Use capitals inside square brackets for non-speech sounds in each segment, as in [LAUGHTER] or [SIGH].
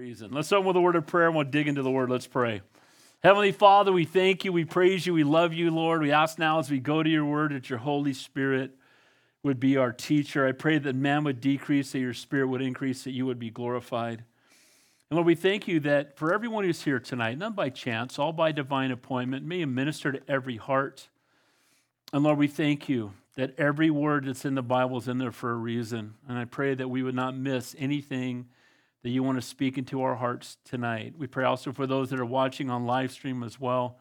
reason. Let's open with a word of prayer and we'll dig into the word. Let's pray. Heavenly Father, we thank you, we praise you, we love you, Lord. We ask now as we go to your word that your Holy Spirit would be our teacher. I pray that man would decrease, that your spirit would increase, that you would be glorified. And Lord, we thank you that for everyone who's here tonight, none by chance, all by divine appointment, may you minister to every heart. And Lord, we thank you that every word that's in the Bible is in there for a reason. And I pray that we would not miss anything that you want to speak into our hearts tonight. We pray also for those that are watching on live stream as well.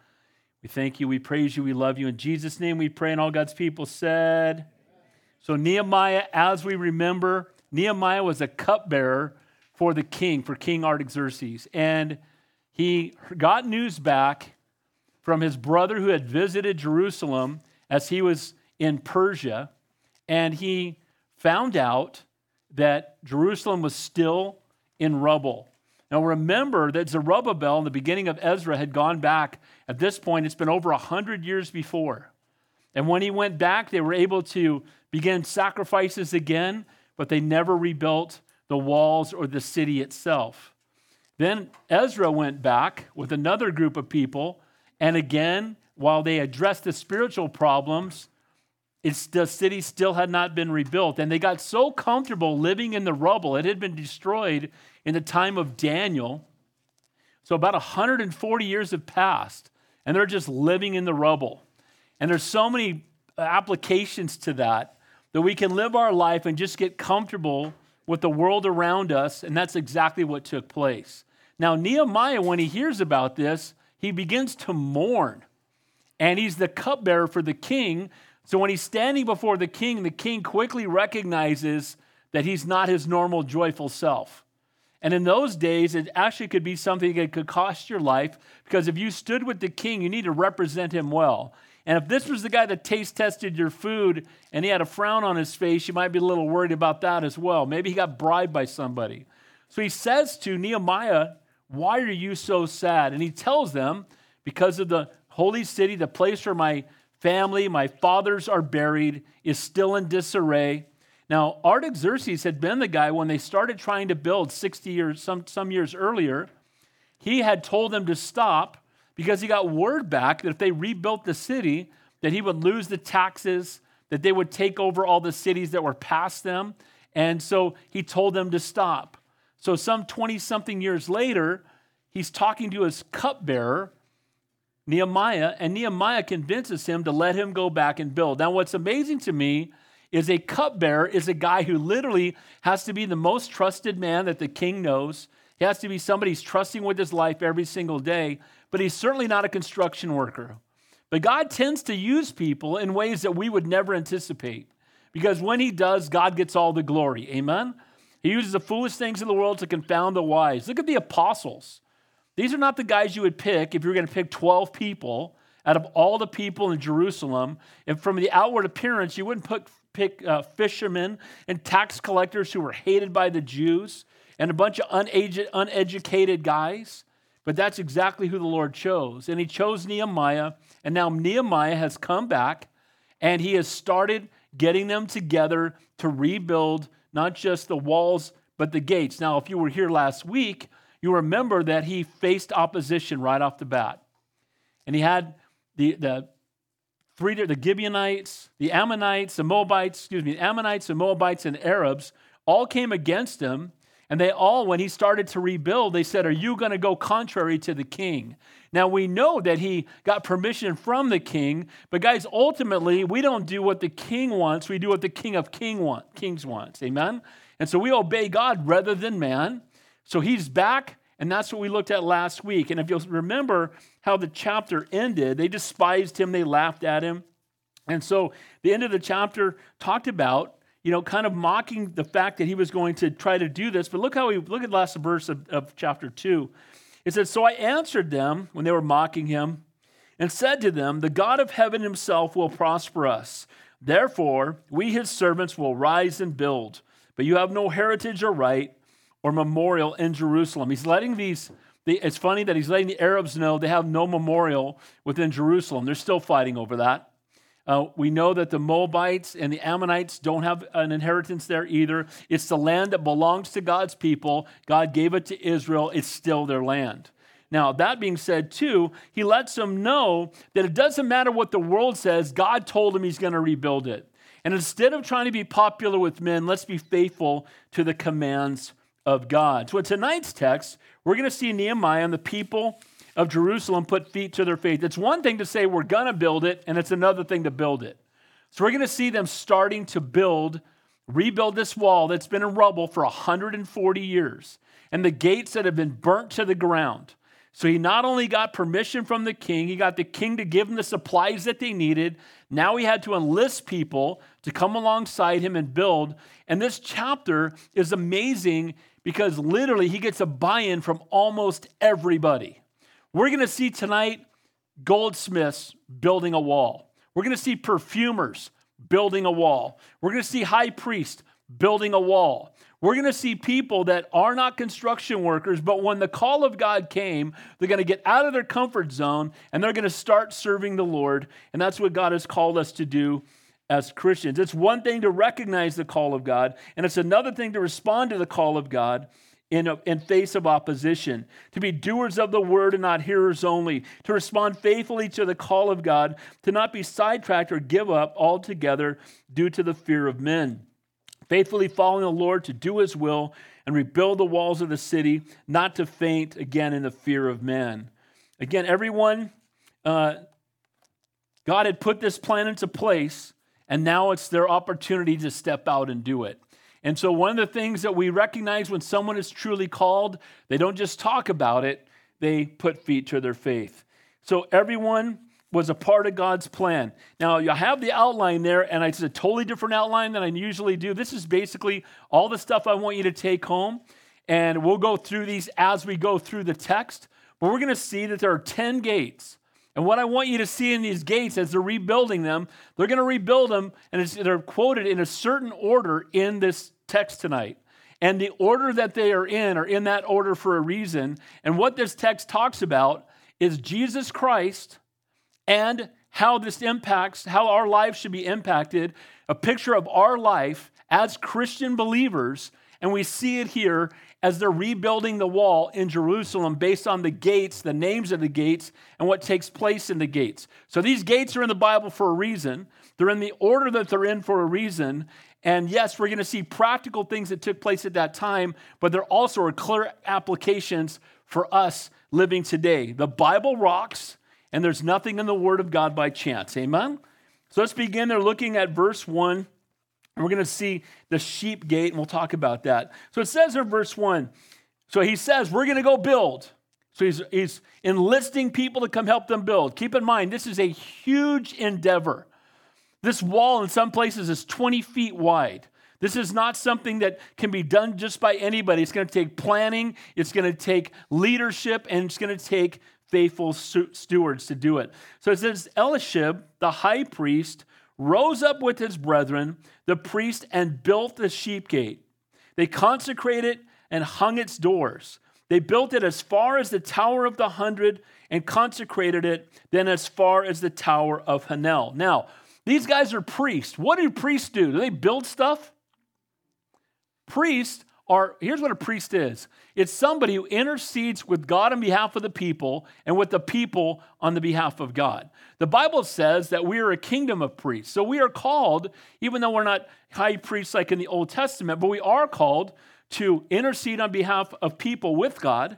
We thank you, we praise you, we love you. In Jesus' name we pray, and all God's people said. So, Nehemiah, as we remember, Nehemiah was a cupbearer for the king, for King Artaxerxes. And he got news back from his brother who had visited Jerusalem as he was in Persia, and he found out that Jerusalem was still in rubble. Now remember that Zerubbabel in the beginning of Ezra had gone back. At this point, it's been over 100 years before. And when he went back, they were able to begin sacrifices again, but they never rebuilt the walls or the city itself. Then Ezra went back with another group of people, and again, while they addressed the spiritual problems, it's, the city still had not been rebuilt. And they got so comfortable living in the rubble, it had been destroyed in the time of Daniel. So about 140 years have passed, and they're just living in the rubble. And there's so many applications to that that we can live our life and just get comfortable with the world around us, and that's exactly what took place. Now, Nehemiah, when he hears about this, he begins to mourn, and he's the cupbearer for the king. So when he's standing before the king, the king quickly recognizes that he's not his normal joyful self. And in those days, it actually could be something that could cost your life because if you stood with the king, you need to represent him well. And if this was the guy that taste tested your food and he had a frown on his face, you might be a little worried about that as well. Maybe he got bribed by somebody. So he says to Nehemiah, Why are you so sad? And he tells them, Because of the holy city, the place where my family, my fathers are buried, is still in disarray. Now, Artaxerxes had been the guy when they started trying to build 60 years, some, some years earlier. He had told them to stop because he got word back that if they rebuilt the city, that he would lose the taxes, that they would take over all the cities that were past them. And so he told them to stop. So, some 20 something years later, he's talking to his cupbearer, Nehemiah, and Nehemiah convinces him to let him go back and build. Now, what's amazing to me is a cupbearer is a guy who literally has to be the most trusted man that the king knows. He has to be somebody he's trusting with his life every single day, but he's certainly not a construction worker. But God tends to use people in ways that we would never anticipate because when he does, God gets all the glory. Amen? He uses the foolish things of the world to confound the wise. Look at the apostles. These are not the guys you would pick if you were going to pick 12 people out of all the people in Jerusalem. And from the outward appearance, you wouldn't put pick uh, fishermen and tax collectors who were hated by the Jews and a bunch of uneducated guys. But that's exactly who the Lord chose. And he chose Nehemiah. And now Nehemiah has come back and he has started getting them together to rebuild not just the walls, but the gates. Now, if you were here last week, you remember that he faced opposition right off the bat. And he had the, the three the Gibeonites, the Ammonites, the Moabites, excuse me, the Ammonites, the Moabites, and Arabs all came against him. And they all, when he started to rebuild, they said, Are you going to go contrary to the king? Now we know that he got permission from the king, but guys, ultimately, we don't do what the king wants, we do what the king of king want, kings wants. Amen? And so we obey God rather than man. So he's back, and that's what we looked at last week. And if you'll remember, how the chapter ended. They despised him, they laughed at him. And so the end of the chapter talked about, you know, kind of mocking the fact that he was going to try to do this. But look how he, look at the last verse of, of chapter 2. It says, So I answered them when they were mocking him and said to them, The God of heaven himself will prosper us. Therefore, we his servants will rise and build. But you have no heritage or right or memorial in Jerusalem. He's letting these it's funny that he's letting the Arabs know they have no memorial within Jerusalem. They're still fighting over that. Uh, we know that the Moabites and the Ammonites don't have an inheritance there either. It's the land that belongs to God's people. God gave it to Israel, it's still their land. Now, that being said, too, he lets them know that it doesn't matter what the world says, God told him he's going to rebuild it. And instead of trying to be popular with men, let's be faithful to the commands of God. So, in tonight's text, we're going to see Nehemiah and the people of Jerusalem put feet to their faith. It's one thing to say we're going to build it, and it's another thing to build it. So we're going to see them starting to build, rebuild this wall that's been in rubble for 140 years, and the gates that have been burnt to the ground. So he not only got permission from the king, he got the king to give him the supplies that they needed. Now he had to enlist people to come alongside him and build. And this chapter is amazing because literally he gets a buy in from almost everybody. We're going to see tonight goldsmiths building a wall. We're going to see perfumers building a wall. We're going to see high priests building a wall. We're going to see people that are not construction workers, but when the call of God came, they're going to get out of their comfort zone and they're going to start serving the Lord. And that's what God has called us to do as Christians. It's one thing to recognize the call of God, and it's another thing to respond to the call of God in, a, in face of opposition, to be doers of the word and not hearers only, to respond faithfully to the call of God, to not be sidetracked or give up altogether due to the fear of men. Faithfully following the Lord to do his will and rebuild the walls of the city, not to faint again in the fear of man. Again, everyone, uh, God had put this plan into place, and now it's their opportunity to step out and do it. And so, one of the things that we recognize when someone is truly called, they don't just talk about it, they put feet to their faith. So, everyone was a part of God's plan. Now, you have the outline there, and it's a totally different outline than I usually do. This is basically all the stuff I want you to take home, and we'll go through these as we go through the text. But we're going to see that there are 10 gates. And what I want you to see in these gates as they're rebuilding them, they're going to rebuild them, and they're quoted in a certain order in this text tonight. And the order that they are in are in that order for a reason. And what this text talks about is Jesus Christ and how this impacts, how our lives should be impacted, a picture of our life as Christian believers. And we see it here as they're rebuilding the wall in Jerusalem based on the gates, the names of the gates, and what takes place in the gates. So these gates are in the Bible for a reason. They're in the order that they're in for a reason. And yes, we're going to see practical things that took place at that time, but there also are clear applications for us living today. The Bible rocks, and there's nothing in the Word of God by chance. Amen? So let's begin there looking at verse 1 and we're going to see the sheep gate, and we'll talk about that. So it says in verse 1 so he says, We're going to go build. So he's, he's enlisting people to come help them build. Keep in mind, this is a huge endeavor. This wall, in some places, is 20 feet wide. This is not something that can be done just by anybody. It's going to take planning, it's going to take leadership, and it's going to take faithful stewards to do it. So it says, Eliashib, the high priest, rose up with his brethren, the priest, and built the sheep gate. They consecrated and hung its doors. They built it as far as the Tower of the Hundred and consecrated it, then as far as the Tower of Hananel. Now, these guys are priests. What do priests do? Do they build stuff? Priests are, here's what a priest is it's somebody who intercedes with God on behalf of the people and with the people on the behalf of God. The Bible says that we are a kingdom of priests. So we are called, even though we're not high priests like in the Old Testament, but we are called to intercede on behalf of people with God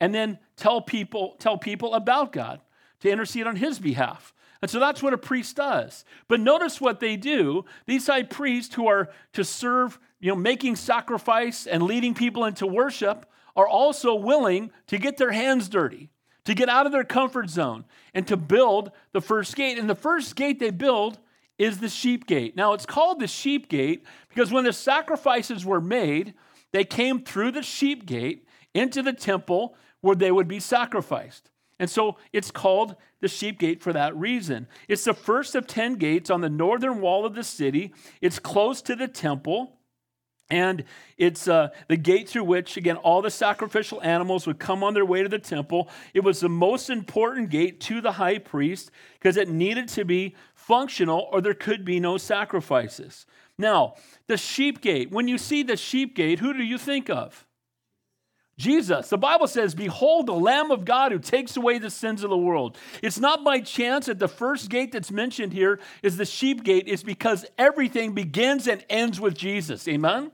and then tell people, tell people about God, to intercede on his behalf. And so that's what a priest does. But notice what they do. These high priests who are to serve, you know, making sacrifice and leading people into worship are also willing to get their hands dirty, to get out of their comfort zone, and to build the first gate. And the first gate they build is the sheep gate. Now, it's called the sheep gate because when the sacrifices were made, they came through the sheep gate into the temple where they would be sacrificed. And so it's called the sheep gate for that reason. It's the first of 10 gates on the northern wall of the city. It's close to the temple. And it's uh, the gate through which, again, all the sacrificial animals would come on their way to the temple. It was the most important gate to the high priest because it needed to be functional or there could be no sacrifices. Now, the sheep gate, when you see the sheep gate, who do you think of? Jesus. The Bible says, Behold, the Lamb of God who takes away the sins of the world. It's not by chance that the first gate that's mentioned here is the sheep gate, it's because everything begins and ends with Jesus. Amen?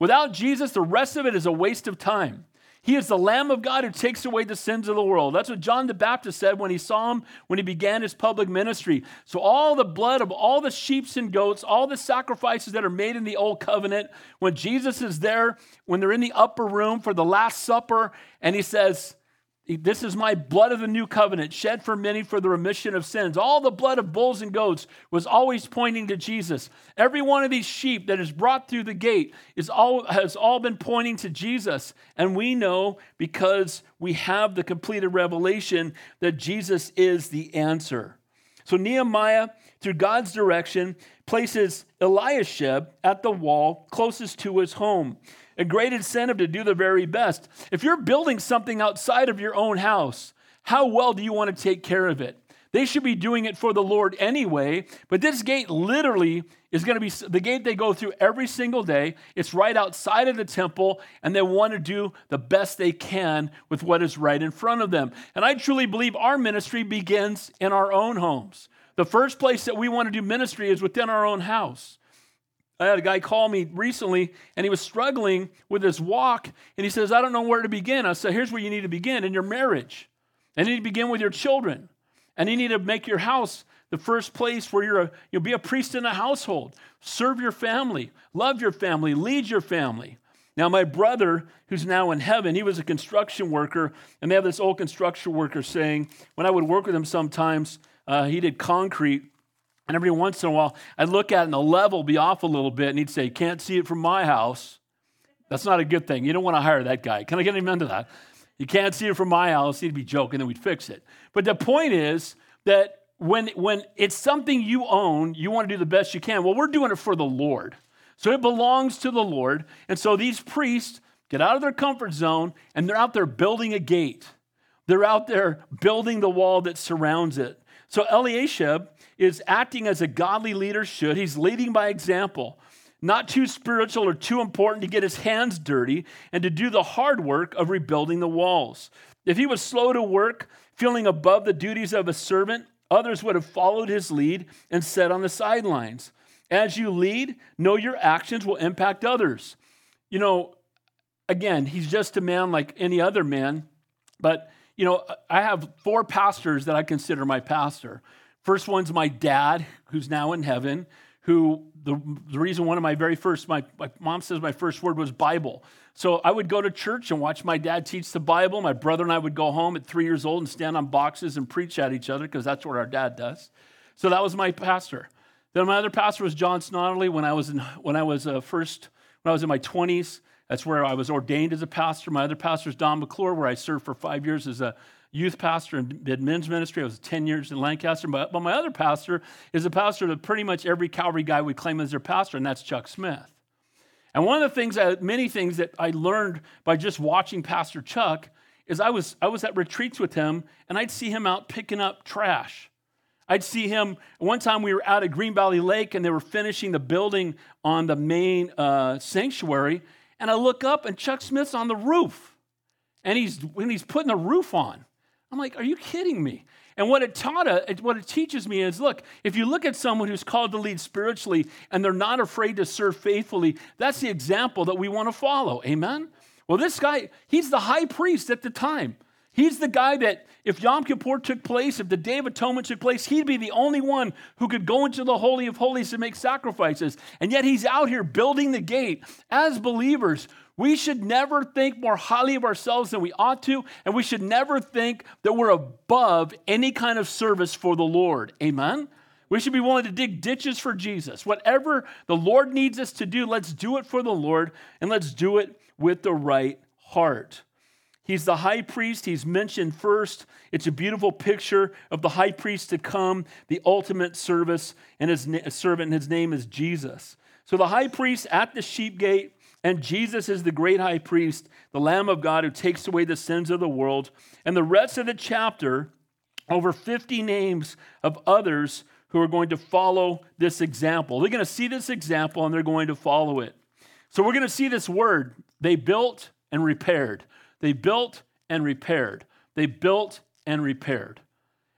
Without Jesus, the rest of it is a waste of time. He is the Lamb of God who takes away the sins of the world. That's what John the Baptist said when he saw him when he began his public ministry. So, all the blood of all the sheep and goats, all the sacrifices that are made in the old covenant, when Jesus is there, when they're in the upper room for the Last Supper, and he says, this is my blood of the new covenant, shed for many for the remission of sins. All the blood of bulls and goats was always pointing to Jesus. Every one of these sheep that is brought through the gate is all, has all been pointing to Jesus. And we know because we have the completed revelation that Jesus is the answer. So Nehemiah, through God's direction, places Eliashib at the wall closest to his home a great incentive to do the very best. If you're building something outside of your own house, how well do you want to take care of it? They should be doing it for the Lord anyway, but this gate literally is going to be the gate they go through every single day. It's right outside of the temple, and they want to do the best they can with what is right in front of them. And I truly believe our ministry begins in our own homes. The first place that we want to do ministry is within our own house. I had a guy call me recently and he was struggling with his walk and he says, I don't know where to begin. I said, Here's where you need to begin in your marriage. And you need to begin with your children. And you need to make your house the first place where you're a, you'll be a priest in a household. Serve your family, love your family, lead your family. Now, my brother, who's now in heaven, he was a construction worker, and they have this old construction worker saying, when I would work with him sometimes, uh, he did concrete, and every once in a while, I'd look at it and the level be off a little bit, and he'd say, Can't see it from my house. That's not a good thing. You don't want to hire that guy. Can I get him into that? You can't see it from my house. He'd be joking, then we'd fix it. But the point is that when, when it's something you own, you want to do the best you can. Well, we're doing it for the Lord. So it belongs to the Lord. And so these priests get out of their comfort zone and they're out there building a gate. They're out there building the wall that surrounds it. So Eliashib is acting as a godly leader should. He's leading by example, not too spiritual or too important to get his hands dirty and to do the hard work of rebuilding the walls. If he was slow to work, feeling above the duties of a servant, others would have followed his lead and sat on the sidelines. As you lead, know your actions will impact others. You know, again, he's just a man like any other man, but you know, I have four pastors that I consider my pastor. First one's my dad, who's now in heaven, who the, the reason one of my very first, my, my mom says my first word was Bible. So I would go to church and watch my dad teach the Bible. My brother and I would go home at three years old and stand on boxes and preach at each other because that's what our dad does. So that was my pastor. Then my other pastor was John Snodley when I was in, when I was uh, first when I was in my 20s. That's where I was ordained as a pastor. My other pastor is Don McClure, where I served for five years as a youth pastor and did men's ministry. I was 10 years in Lancaster. But, but my other pastor is a pastor that pretty much every Calvary guy would claim as their pastor, and that's Chuck Smith. And one of the things, that, many things that I learned by just watching Pastor Chuck is I was, I was at retreats with him, and I'd see him out picking up trash. I'd see him. One time we were out at Green Valley Lake, and they were finishing the building on the main uh, sanctuary. And I look up, and Chuck Smith's on the roof, and he's when he's putting the roof on. I'm like, are you kidding me? And what it taught what it teaches me is look, if you look at someone who's called to lead spiritually and they're not afraid to serve faithfully, that's the example that we want to follow. Amen? Well, this guy, he's the high priest at the time. He's the guy that, if Yom Kippur took place, if the Day of Atonement took place, he'd be the only one who could go into the Holy of Holies and make sacrifices. And yet he's out here building the gate. As believers, we should never think more highly of ourselves than we ought to, and we should never think that we're above any kind of service for the Lord. Amen? We should be willing to dig ditches for Jesus. Whatever the Lord needs us to do, let's do it for the Lord, and let's do it with the right heart. He's the high priest. He's mentioned first. It's a beautiful picture of the high priest to come, the ultimate service, and his servant, and his name is Jesus. So the high priest at the sheep gate And Jesus is the great high priest, the Lamb of God who takes away the sins of the world. And the rest of the chapter, over 50 names of others who are going to follow this example. They're going to see this example and they're going to follow it. So we're going to see this word they built and repaired. They built and repaired. They built and repaired.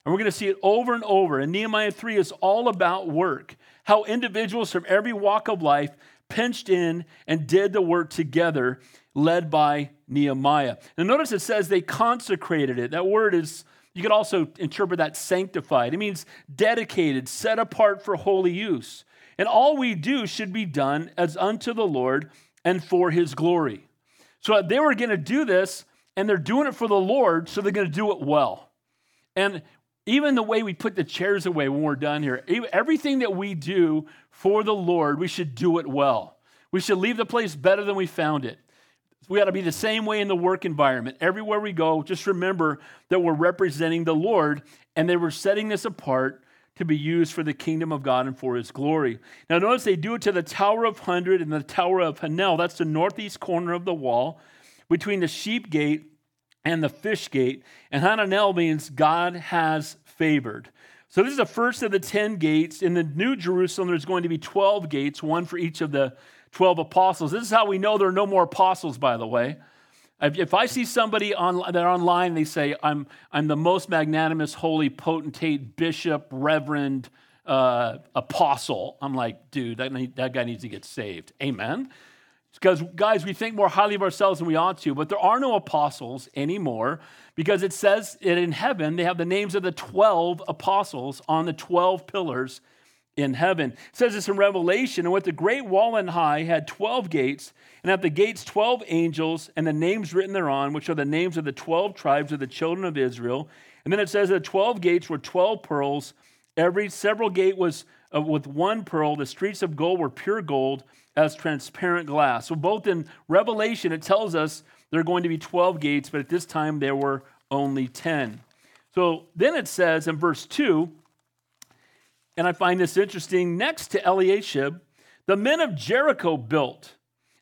And we're going to see it over and over. And Nehemiah 3 is all about work, how individuals from every walk of life pinched in and did the work together, led by Nehemiah. And notice it says they consecrated it. That word is, you could also interpret that sanctified. It means dedicated, set apart for holy use. And all we do should be done as unto the Lord and for his glory. So they were going to do this, and they're doing it for the Lord, so they're going to do it well. And even the way we put the chairs away when we're done here, everything that we do for the Lord, we should do it well. We should leave the place better than we found it. We ought to be the same way in the work environment. Everywhere we go, just remember that we're representing the Lord and they were setting this apart to be used for the kingdom of God and for his glory. Now, notice they do it to the Tower of Hundred and the Tower of Hananel. That's the northeast corner of the wall between the sheep gate and the fish gate. And Hananel means God has favored. So this is the first of the 10 gates. In the New Jerusalem, there's going to be 12 gates, one for each of the 12 apostles. This is how we know there are no more apostles, by the way. If I see somebody on, that online, they say, I'm, I'm the most magnanimous, holy, potentate, bishop, reverend, uh, apostle. I'm like, dude, that, that guy needs to get saved. Amen. Because, guys, we think more highly of ourselves than we ought to, but there are no apostles anymore because it says that in heaven they have the names of the 12 apostles on the 12 pillars in heaven. It says this in Revelation, and with the great wall and high had 12 gates, and at the gates 12 angels, and the names written thereon, which are the names of the 12 tribes of the children of Israel. And then it says that 12 gates were 12 pearls. Every several gate was uh, with one pearl. The streets of gold were pure gold as transparent glass. So both in Revelation, it tells us there are going to be 12 gates, but at this time there were only 10. So then it says in verse 2, and I find this interesting, next to Eliashib, the men of Jericho built,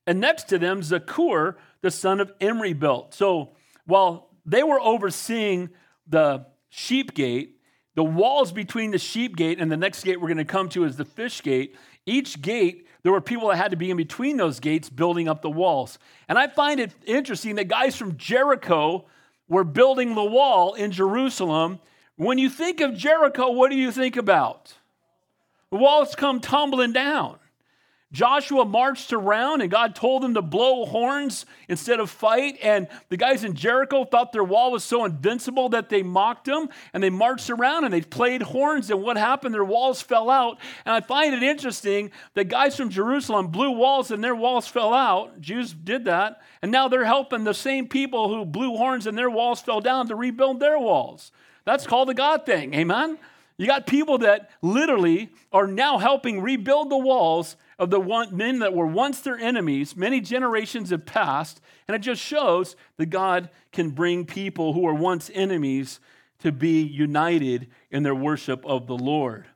and next to them Zaccur, the son of Imri, built. So while they were overseeing the sheep gate, the walls between the sheep gate and the next gate we're going to come to is the fish gate. Each gate there were people that had to be in between those gates building up the walls. And I find it interesting that guys from Jericho were building the wall in Jerusalem. When you think of Jericho, what do you think about? The walls come tumbling down. Joshua marched around and God told them to blow horns instead of fight. And the guys in Jericho thought their wall was so invincible that they mocked them and they marched around and they played horns. And what happened? Their walls fell out. And I find it interesting that guys from Jerusalem blew walls and their walls fell out. Jews did that. And now they're helping the same people who blew horns and their walls fell down to rebuild their walls. That's called a God thing. Amen? You got people that literally are now helping rebuild the walls of the one, men that were once their enemies. Many generations have passed, and it just shows that God can bring people who were once enemies to be united in their worship of the Lord.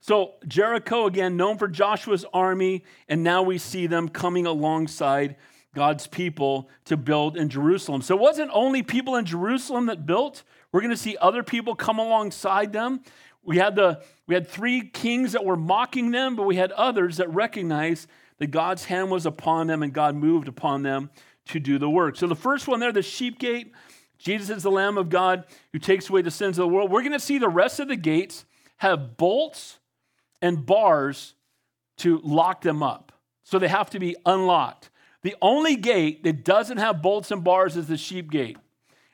So, Jericho, again, known for Joshua's army, and now we see them coming alongside God's people to build in Jerusalem. So, it wasn't only people in Jerusalem that built, we're going to see other people come alongside them. We had, the, we had three kings that were mocking them, but we had others that recognized that God's hand was upon them and God moved upon them to do the work. So the first one there, the sheep gate, Jesus is the Lamb of God who takes away the sins of the world. We're going to see the rest of the gates have bolts and bars to lock them up. So they have to be unlocked. The only gate that doesn't have bolts and bars is the sheep gate.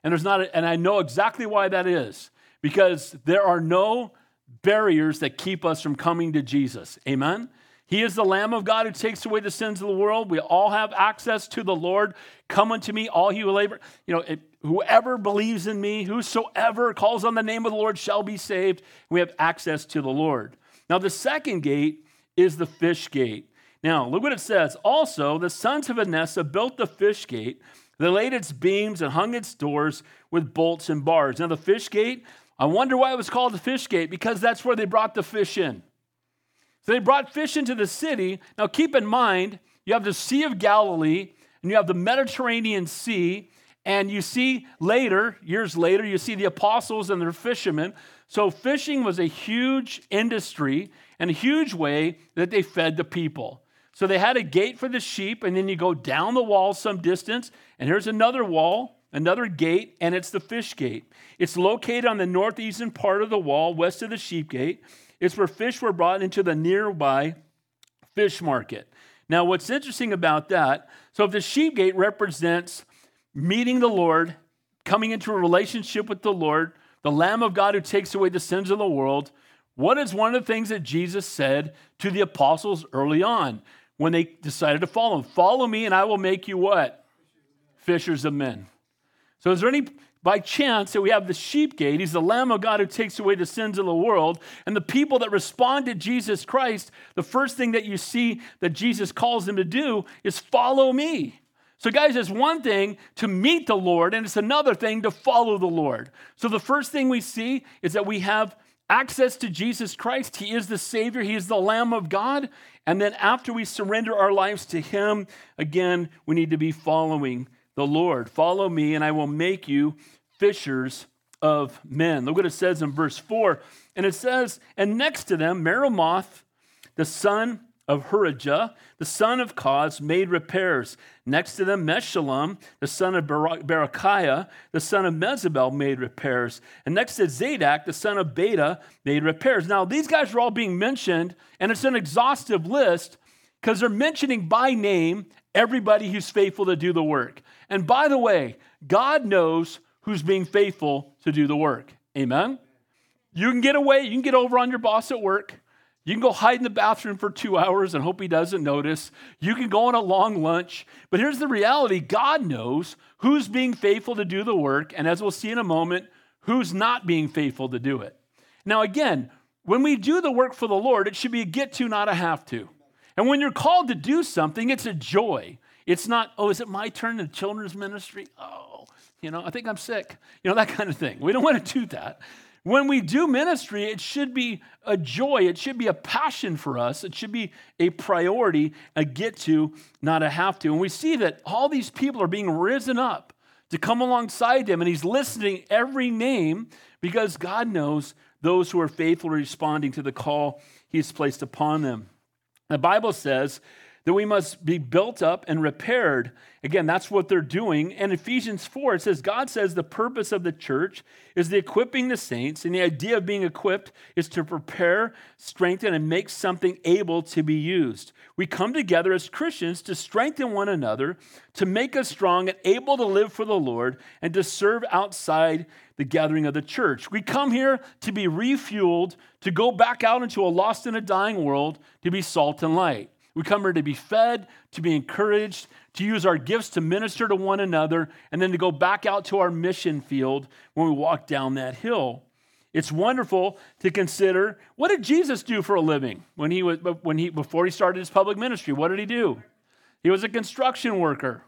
And there's not a, and I know exactly why that is because there are no barriers that keep us from coming to Jesus. Amen? He is the Lamb of God who takes away the sins of the world. We all have access to the Lord. Come unto me, all you labor. You know, it, whoever believes in me, whosoever calls on the name of the Lord shall be saved. We have access to the Lord. Now, the second gate is the fish gate. Now, look what it says. Also, the sons of Anessa built the fish gate. They laid its beams and hung its doors with bolts and bars. Now, the fish gate I wonder why it was called the fish gate, because that's where they brought the fish in. So they brought fish into the city. Now keep in mind, you have the Sea of Galilee, and you have the Mediterranean Sea, and you see later, years later, you see the apostles and their fishermen. So fishing was a huge industry and a huge way that they fed the people. So they had a gate for the sheep, and then you go down the wall some distance, and here's another wall, another gate, and it's the fish gate. It's located on the northeastern part of the wall, west of the sheep gate. It's where fish were brought into the nearby fish market. Now, what's interesting about that, so if the sheep gate represents meeting the Lord, coming into a relationship with the Lord, the Lamb of God who takes away the sins of the world, what is one of the things that Jesus said to the apostles early on when they decided to follow him? Follow me and I will make you what? Fishers of men. So, is there any by chance that we have the sheep gate? He's the Lamb of God who takes away the sins of the world. And the people that respond to Jesus Christ, the first thing that you see that Jesus calls them to do is follow me. So, guys, it's one thing to meet the Lord, and it's another thing to follow the Lord. So, the first thing we see is that we have access to Jesus Christ. He is the Savior, He is the Lamb of God. And then, after we surrender our lives to Him, again, we need to be following the Lord. Follow me, and I will make you fishers of men. Look what it says in verse 4. And it says, And next to them, Meremoth, the son of Hurijah, the son of Koz, made repairs. Next to them, Meshullam, the son of Berechiah, the son of Mezabel, made repairs. And next to Zadok, the son of Beta, made repairs. Now, these guys are all being mentioned, and it's an exhaustive list because they're mentioning by name everybody who's faithful to do the work. And by the way, God knows who's being faithful to do the work. Amen? You can get away, you can get over on your boss at work. You can go hide in the bathroom for two hours and hope he doesn't notice. You can go on a long lunch. But here's the reality God knows who's being faithful to do the work, and as we'll see in a moment, who's not being faithful to do it. Now, again, when we do the work for the Lord, it should be a get to, not a have to. And when you're called to do something, it's a joy. It's not, oh, is it my turn in children's ministry? Oh, you know, I think I'm sick. You know, that kind of thing. We don't want to do that. When we do ministry, it should be a joy. It should be a passion for us. It should be a priority, a get to, not a have to. And we see that all these people are being risen up to come alongside him, and he's listening every name because God knows those who are faithful responding to the call he's placed upon them. The Bible says that we must be built up and repaired. Again, that's what they're doing. And Ephesians 4, it says, God says the purpose of the church is the equipping the saints. And the idea of being equipped is to prepare, strengthen, and make something able to be used. We come together as Christians to strengthen one another, to make us strong and able to live for the Lord, and to serve outside the gathering of the church. We come here to be refueled, to go back out into a lost and a dying world, to be salt and light. We come here to be fed, to be encouraged, to use our gifts to minister to one another, and then to go back out to our mission field when we walk down that hill. It's wonderful to consider what did Jesus do for a living when he was when he before he started his public ministry? What did he do? He was a construction worker.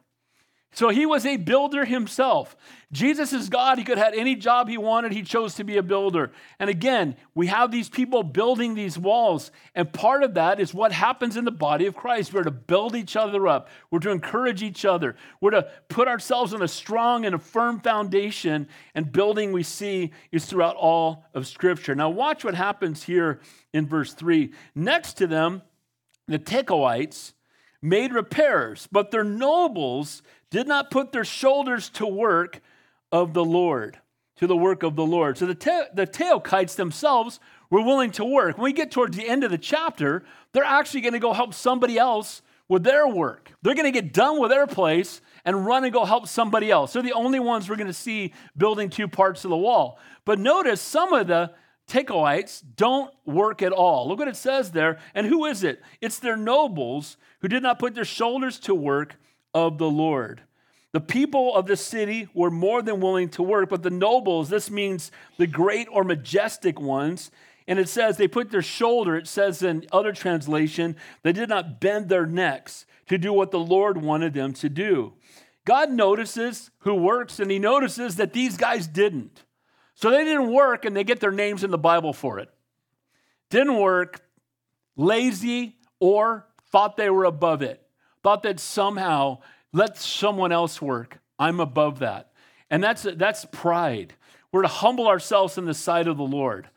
So he was a builder himself. Jesus is God. He could have any job he wanted. He chose to be a builder. And again, we have these people building these walls. And part of that is what happens in the body of Christ. We're to build each other up, we're to encourage each other, we're to put ourselves on a strong and a firm foundation. And building we see is throughout all of Scripture. Now, watch what happens here in verse 3. Next to them, the Tekoites made repairs, but their nobles did not put their shoulders to work of the Lord, to the work of the Lord. So the, te- the Teokites themselves were willing to work. When we get towards the end of the chapter, they're actually going to go help somebody else with their work. They're going to get done with their place and run and go help somebody else. They're the only ones we're going to see building two parts of the wall. But notice some of the Tekoites don't work at all. Look what it says there. And who is it? It's their nobles who did not put their shoulders to work of the Lord. The people of the city were more than willing to work, but the nobles, this means the great or majestic ones, and it says they put their shoulder, it says in other translation, they did not bend their necks to do what the Lord wanted them to do. God notices who works, and he notices that these guys didn't. So they didn't work, and they get their names in the Bible for it. Didn't work, lazy, or thought they were above it. thought that somehow let someone else work. I'm above that. And that's, that's pride. We're to humble ourselves in the sight of the Lord.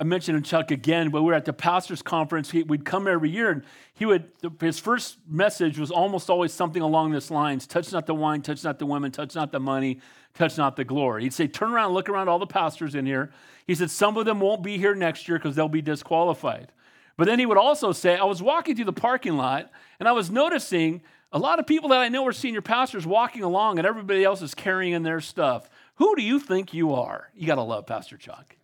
I mentioned Chuck again, but we were at the pastor's conference. He, we'd come every year, and he would. His first message was almost always something along this lines: "Touch not the wine, touch not the women, touch not the money, touch not the glory." He'd say, "Turn around, look around all the pastors in here." He said, "Some of them won't be here next year because they'll be disqualified." But then he would also say, "I was walking through the parking lot, and I was noticing a lot of people that I know are senior pastors walking along, and everybody else is carrying in their stuff. Who do you think you are? You got to love Pastor Chuck."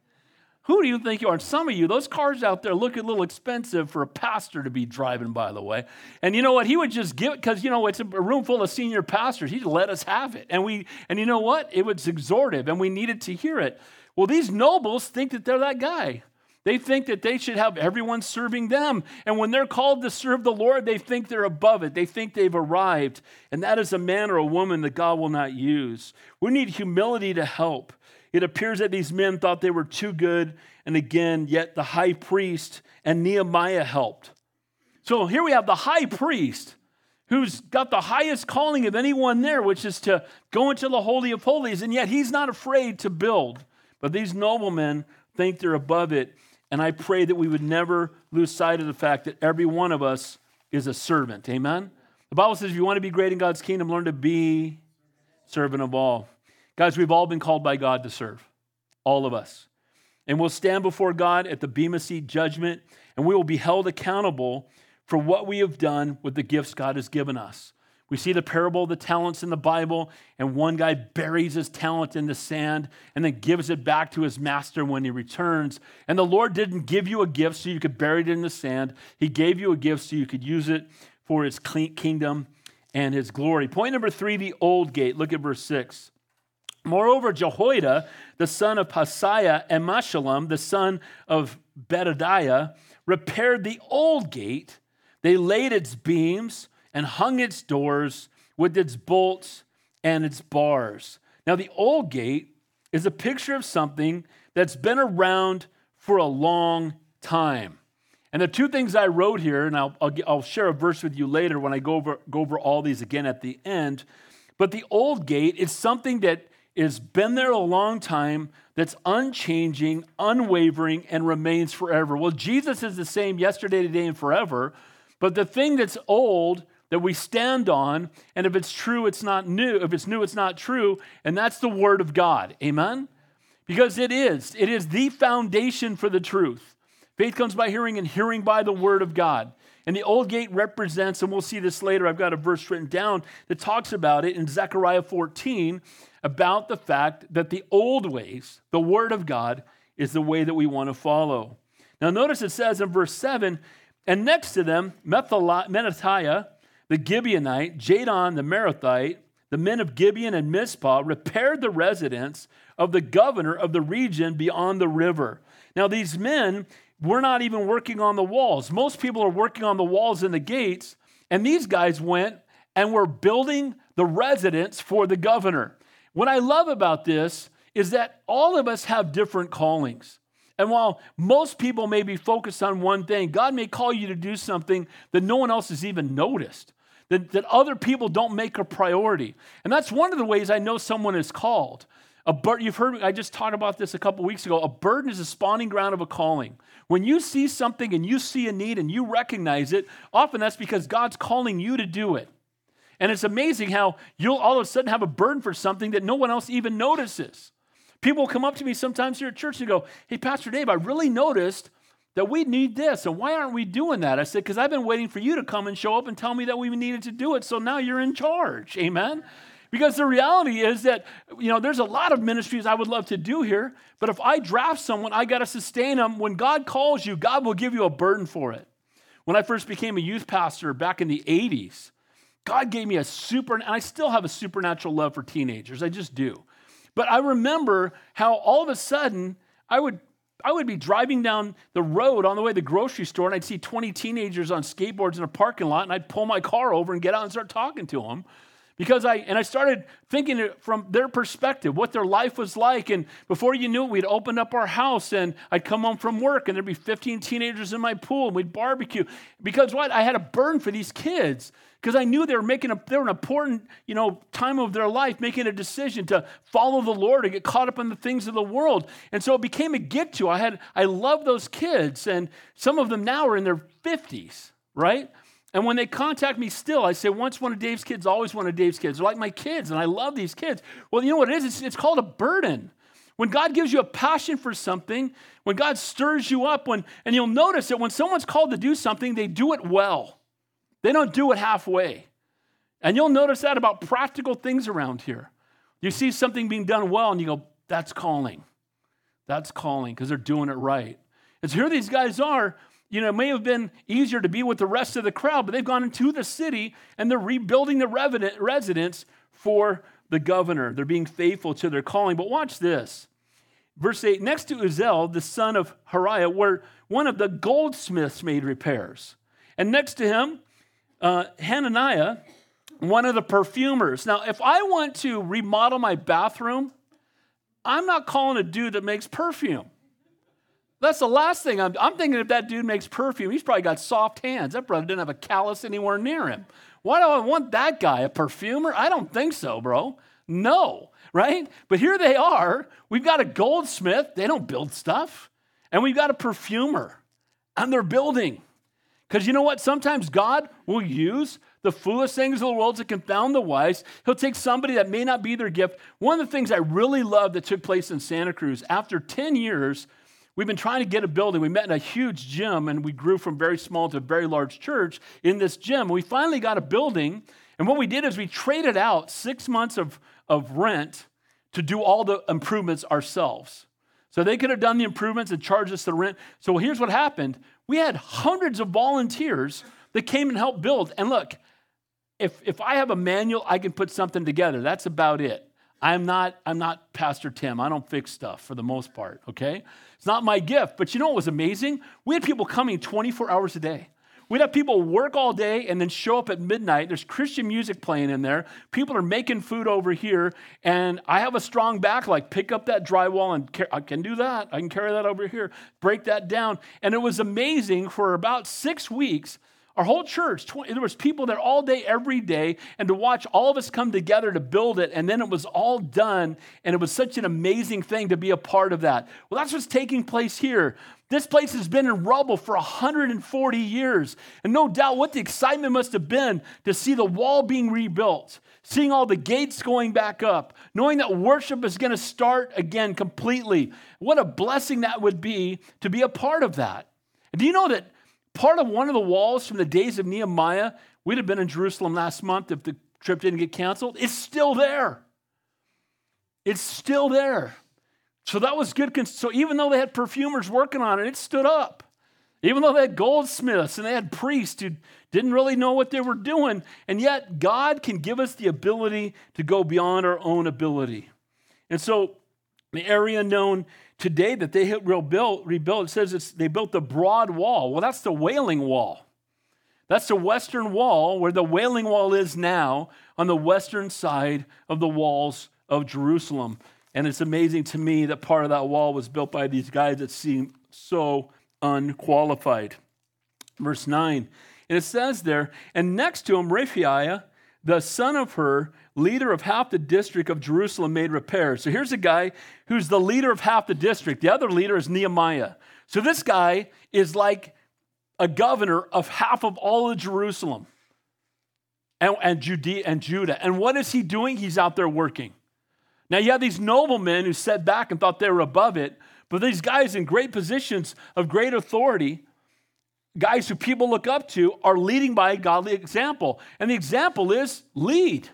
Who do you think you are? And some of you, those cars out there look a little expensive for a pastor to be driving, by the way. And you know what? He would just give it because you know it's a room full of senior pastors. He'd let us have it. And we and you know what? It was exhortive and we needed to hear it. Well, these nobles think that they're that guy. They think that they should have everyone serving them. And when they're called to serve the Lord, they think they're above it. They think they've arrived. And that is a man or a woman that God will not use. We need humility to help. It appears that these men thought they were too good, and again, yet the high priest and Nehemiah helped. So here we have the high priest who's got the highest calling of anyone there, which is to go into the Holy of Holies, and yet he's not afraid to build. But these noblemen think they're above it, and I pray that we would never lose sight of the fact that every one of us is a servant. Amen? The Bible says if you want to be great in God's kingdom, learn to be servant of all. Guys, we've all been called by God to serve, all of us. And we'll stand before God at the Bema Seat judgment, and we will be held accountable for what we have done with the gifts God has given us. We see the parable of the talents in the Bible, and one guy buries his talent in the sand and then gives it back to his master when he returns. And the Lord didn't give you a gift so you could bury it in the sand, He gave you a gift so you could use it for His kingdom and His glory. Point number three the old gate. Look at verse six. Moreover, Jehoiada, the son of Paseah, and Meshullam, the son of Bedadiah, repaired the old gate. They laid its beams and hung its doors with its bolts and its bars. Now, the old gate is a picture of something that's been around for a long time. And the two things I wrote here, and I'll, I'll, I'll share a verse with you later when I go over, go over all these again at the end. But the old gate is something that is been there a long time, that's unchanging, unwavering, and remains forever. Well, Jesus is the same yesterday, today, and forever. But the thing that's old that we stand on, and if it's true, it's not new. If it's new, it's not true. And that's the Word of God. Amen? Because it is. It is the foundation for the truth. Faith comes by hearing, and hearing by the Word of God. And the old gate represents, and we'll see this later, I've got a verse written down that talks about it in Zechariah 14 about the fact that the old ways, the Word of God, is the way that we want to follow. Now, notice it says in verse 7 and next to them, Menatiah, the Gibeonite, Jadon, the Meronothite, the men of Gibeon and Mizpah repaired the residence of the governor of the region beyond the river. Now, these men were not even working on the walls. Most people are working on the walls and the gates, and these guys went and were building the residence for the governor. What I love about this is that all of us have different callings. And while most people may be focused on one thing, God may call you to do something that no one else has even noticed, that, that other people don't make a priority. And that's one of the ways I know someone is called. A bur- you've heard, I just talked about this a couple weeks ago. A burden is a spawning ground of a calling. When you see something and you see a need and you recognize it, often that's because God's calling you to do it. And it's amazing how you'll all of a sudden have a burden for something that no one else even notices. People come up to me sometimes here at church and go, Hey, Pastor Dave, I really noticed that we need this. And why aren't we doing that? I said, Because I've been waiting for you to come and show up and tell me that we needed to do it. So now you're in charge. Amen. Because the reality is that, you know, there's a lot of ministries I would love to do here, but if I draft someone, I got to sustain them. When God calls you, God will give you a burden for it. When I first became a youth pastor back in the 80s, God gave me a super, and I still have a supernatural love for teenagers. I just do. But I remember how all of a sudden I would I would be driving down the road on the way to the grocery store and I'd see 20 teenagers on skateboards in a parking lot and I'd pull my car over and get out and start talking to them because I and I started thinking it from their perspective, what their life was like. And before you knew it, we'd open up our house and I'd come home from work and there'd be 15 teenagers in my pool and we'd barbecue. Because what? I had a burn for these kids because I knew they were making a they were an important, you know, time of their life, making a decision to follow the Lord and get caught up in the things of the world. And so it became a get to. I had I love those kids, and some of them now are in their 50s, right? And when they contact me still, I say, once one of Dave's kids, always one of Dave's kids. They're like my kids, and I love these kids. Well, you know what it is? It's, it's called a burden. When God gives you a passion for something, when God stirs you up, when, and you'll notice that when someone's called to do something, they do it well. They don't do it halfway. And you'll notice that about practical things around here. You see something being done well, and you go, that's calling. That's calling because they're doing it right. And so here these guys are you know, it may have been easier to be with the rest of the crowd, but they've gone into the city and they're rebuilding the residence for the governor. They're being faithful to their calling. But watch this. Verse 8 Next to Uzziel, the son of Hariah, where one of the goldsmiths made repairs. And next to him, uh, Hananiah, one of the perfumers. Now, if I want to remodel my bathroom, I'm not calling a dude that makes perfume. That's the last thing I'm, I'm thinking if that dude makes perfume, he's probably got soft hands. That brother didn't have a callus anywhere near him. Why do I want that guy, a perfumer? I don't think so, bro. No, right? But here they are. We've got a goldsmith. They don't build stuff. And we've got a perfumer, and they're building. Because you know what? Sometimes God will use the foolish things of the world to confound the wise. He'll take somebody that may not be their gift. One of the things I really love that took place in Santa Cruz, after 10 years, We've been trying to get a building. We met in a huge gym and we grew from very small to a very large church in this gym. We finally got a building. And what we did is we traded out six months of, of rent to do all the improvements ourselves. So they could have done the improvements and charged us the rent. So here's what happened we had hundreds of volunteers that came and helped build. And look, if, if I have a manual, I can put something together. That's about it. I'm not, I'm not Pastor Tim. I don't fix stuff for the most part, okay? It's not my gift. But you know what was amazing? We had people coming 24 hours a day. We'd have people work all day and then show up at midnight. There's Christian music playing in there. People are making food over here. And I have a strong back, like pick up that drywall and I can do that. I can carry that over here, break that down. And it was amazing for about six weeks. Our whole church, 20, there was people there all day, every day, and to watch all of us come together to build it, and then it was all done, and it was such an amazing thing to be a part of that. Well, that's what's taking place here. This place has been in rubble for 140 years, and no doubt what the excitement must have been to see the wall being rebuilt, seeing all the gates going back up, knowing that worship is going to start again completely. What a blessing that would be to be a part of that. And do you know that part of one of the walls from the days of Nehemiah. We'd have been in Jerusalem last month if the trip didn't get canceled. It's still there. It's still there. So that was good. So even though they had perfumers working on it, it stood up. Even though they had goldsmiths and they had priests who didn't really know what they were doing, and yet God can give us the ability to go beyond our own ability. And so the area known today that they rebuilt, rebuilt it says they built the broad wall. Well, that's the Wailing Wall. That's the western wall where the Wailing Wall is now on the western side of the walls of Jerusalem. And it's amazing to me that part of that wall was built by these guys that seem so unqualified. Verse 9, and it says there, and next to him, Rephaiah, the son of Hur, leader of half the district of Jerusalem, made repairs. So here's a guy who's the leader of half the district. The other leader is Nehemiah. So this guy is like a governor of half of all of Jerusalem and, and Judea and Judah. And what is he doing? He's out there working. Now you have these noblemen who sat back and thought they were above it, but these guys in great positions of great authority guys who people look up to are leading by a godly example. And the example is lead.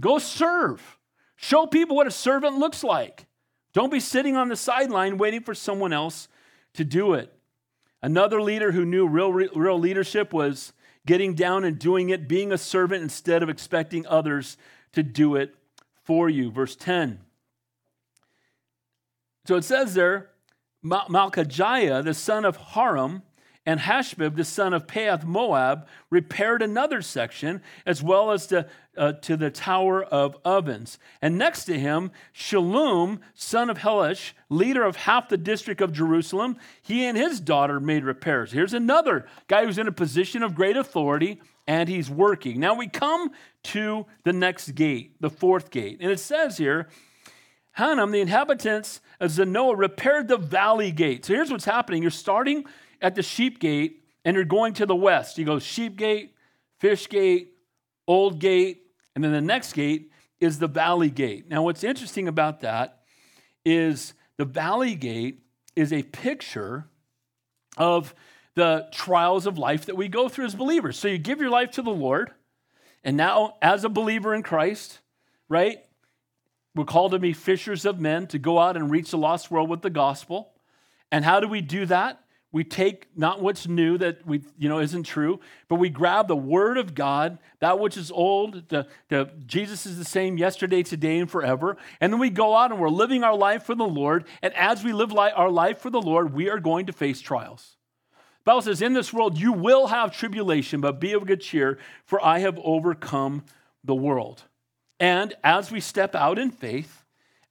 Go serve. Show people what a servant looks like. Don't be sitting on the sideline waiting for someone else to do it. Another leader who knew real, real leadership was getting down and doing it, being a servant instead of expecting others to do it for you. Verse 10. So it says there, Malchijah, the son of Haram, and Hashbib, the son of Pahath Moab, repaired another section, as well as to, uh, to the Tower of Ovens. And next to him, Shallum, son of Helish, leader of half the district of Jerusalem, he and his daughter made repairs. Here's another guy who's in a position of great authority, and he's working. Now we come to the next gate, the fourth gate. And it says here, Hanun, the inhabitants of Zanoah, repaired the valley gate. So here's what's happening. You're starting at the sheep gate and you're going to the west. You go sheep gate, fish gate, old gate, and then the next gate is the valley gate. Now, what's interesting about that is the valley gate is a picture of the trials of life that we go through as believers. So you give your life to the Lord, and now as a believer in Christ, right? We're called to be fishers of men, to go out and reach the lost world with the gospel. And how do we do that? We take not what's new that we you know isn't true, but we grab the word of God, that which is old, the, the Jesus is the same yesterday, today, and forever. And then we go out and we're living our life for the Lord. And as we live li- our life for the Lord, we are going to face trials. The Bible says, In this world you will have tribulation, but be of good cheer, for I have overcome the world. And as we step out in faith,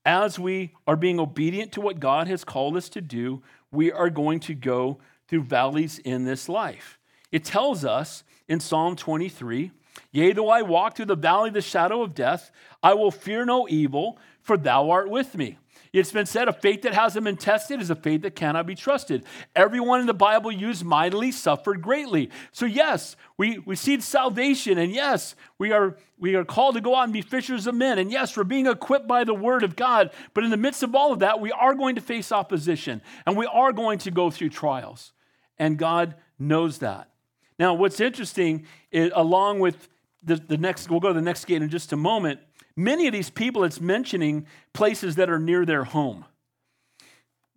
as we are being obedient to what God has called us to do, we are going to go through valleys in this life. It tells us in Psalm 23 Yea, though I walk through the valley of the shadow of death, I will fear no evil, for thou art with me. It's been said a faith that hasn't been tested is a faith that cannot be trusted. Everyone in the Bible used mightily, suffered greatly. So, yes, we, see salvation, and yes, we are, we are called to go out and be fishers of men, and yes, we're being equipped by the word of God. But in the midst of all of that, we are going to face opposition, and we are going to go through trials. And God knows that. Now, what's interesting, is, along with the, the next, we'll go to the next gate in just a moment Many of these people, it's mentioning places that are near their home.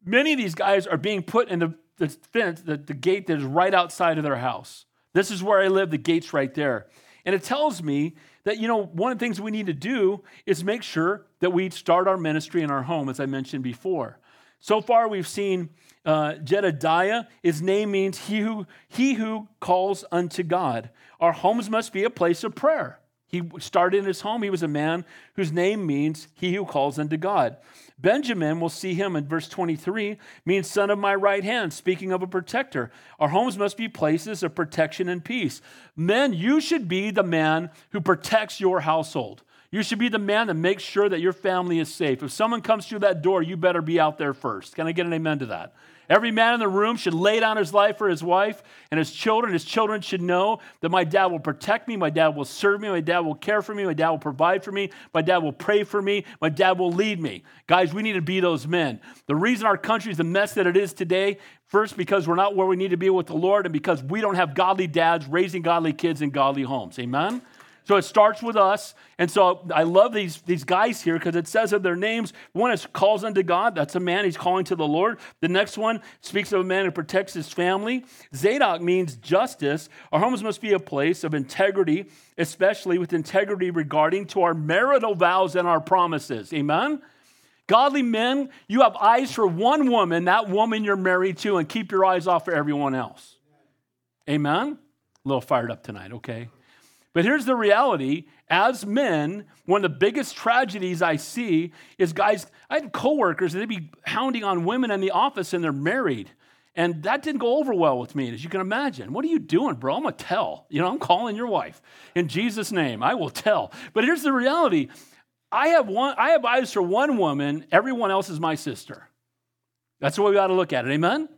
Many of these guys are being put in the, the fence, the, the gate that is right outside of their house. This is where I live, the gate's right there. And it tells me that, you know, one of the things we need to do is make sure that we start our ministry in our home, as I mentioned before. So far, we've seen uh, Jedediah. His name means he who, he who calls unto God. Our homes must be a place of prayer. He started in his home. He was a man whose name means he who calls unto God. Benjamin, we'll see him in verse 23, means son of my right hand, speaking of a protector. Our homes must be places of protection and peace. Men, you should be the man who protects your household. You should be the man that makes sure that your family is safe. If someone comes through that door, you better be out there first. Can I get an amen to that? Every man in the room should lay down his life for his wife and his children. His children should know that my dad will protect me, my dad will serve me, my dad will care for me, my dad will provide for me, my dad will pray for me, my dad will lead me. Guys, we need to be those men. The reason our country is the mess that it is today, first, because we're not where we need to be with the Lord, and because we don't have godly dads raising godly kids in godly homes. Amen? So it starts with us. And so I love these, these guys here because it says of their names. One is calls unto God. That's a man. He's calling to the Lord. The next one speaks of a man who protects his family. Zadok means justice. Our homes must be a place of integrity, especially with integrity regarding to our marital vows and our promises. Amen? Godly men, you have eyes for one woman, that woman you're married to, and keep your eyes off for everyone else. Amen? A little fired up tonight, okay? But here's the reality as men, one of the biggest tragedies I see is guys, I had coworkers, they'd be hounding on women in the office and they're married. And that didn't go over well with me, as you can imagine. What are you doing, bro? I'm gonna tell. You know, I'm calling your wife. In Jesus' name, I will tell. But here's the reality. I have one, I have eyes for one woman, everyone else is my sister. That's the way we ought to look at it. Amen?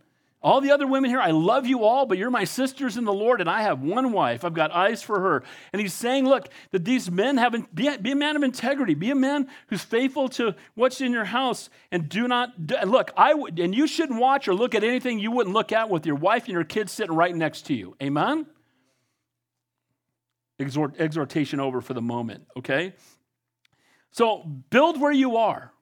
All the other women here, I love you all, but you're my sisters in the Lord, and I have one wife. I've got eyes for her. And he's saying, look, that these men have, be, be a man of integrity. Be a man who's faithful to what's in your house, and do not, look, I would, and you shouldn't watch or look at anything you wouldn't look at with your wife and your kids sitting right next to you. Amen? Exhort, exhortation over for the moment, okay? So build where you are.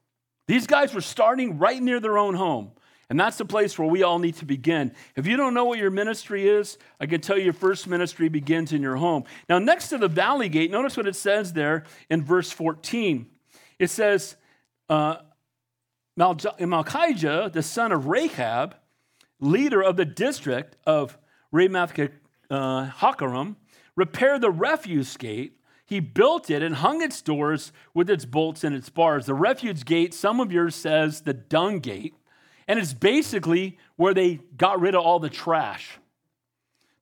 These guys were starting right near their own home. And that's the place where we all need to begin. If you don't know what your ministry is, I can tell you your first ministry begins in your home. Now, next to the valley gate, notice what it says there in verse 14. It says, uh, Malchijah, the son of Rahab, leader of the district of Ramath uh, Hakaram, repaired the refuse gate. He built it and hung its doors with its bolts and its bars. The refuse gate, some of yours says the dung gate, and it's basically where they got rid of all the trash.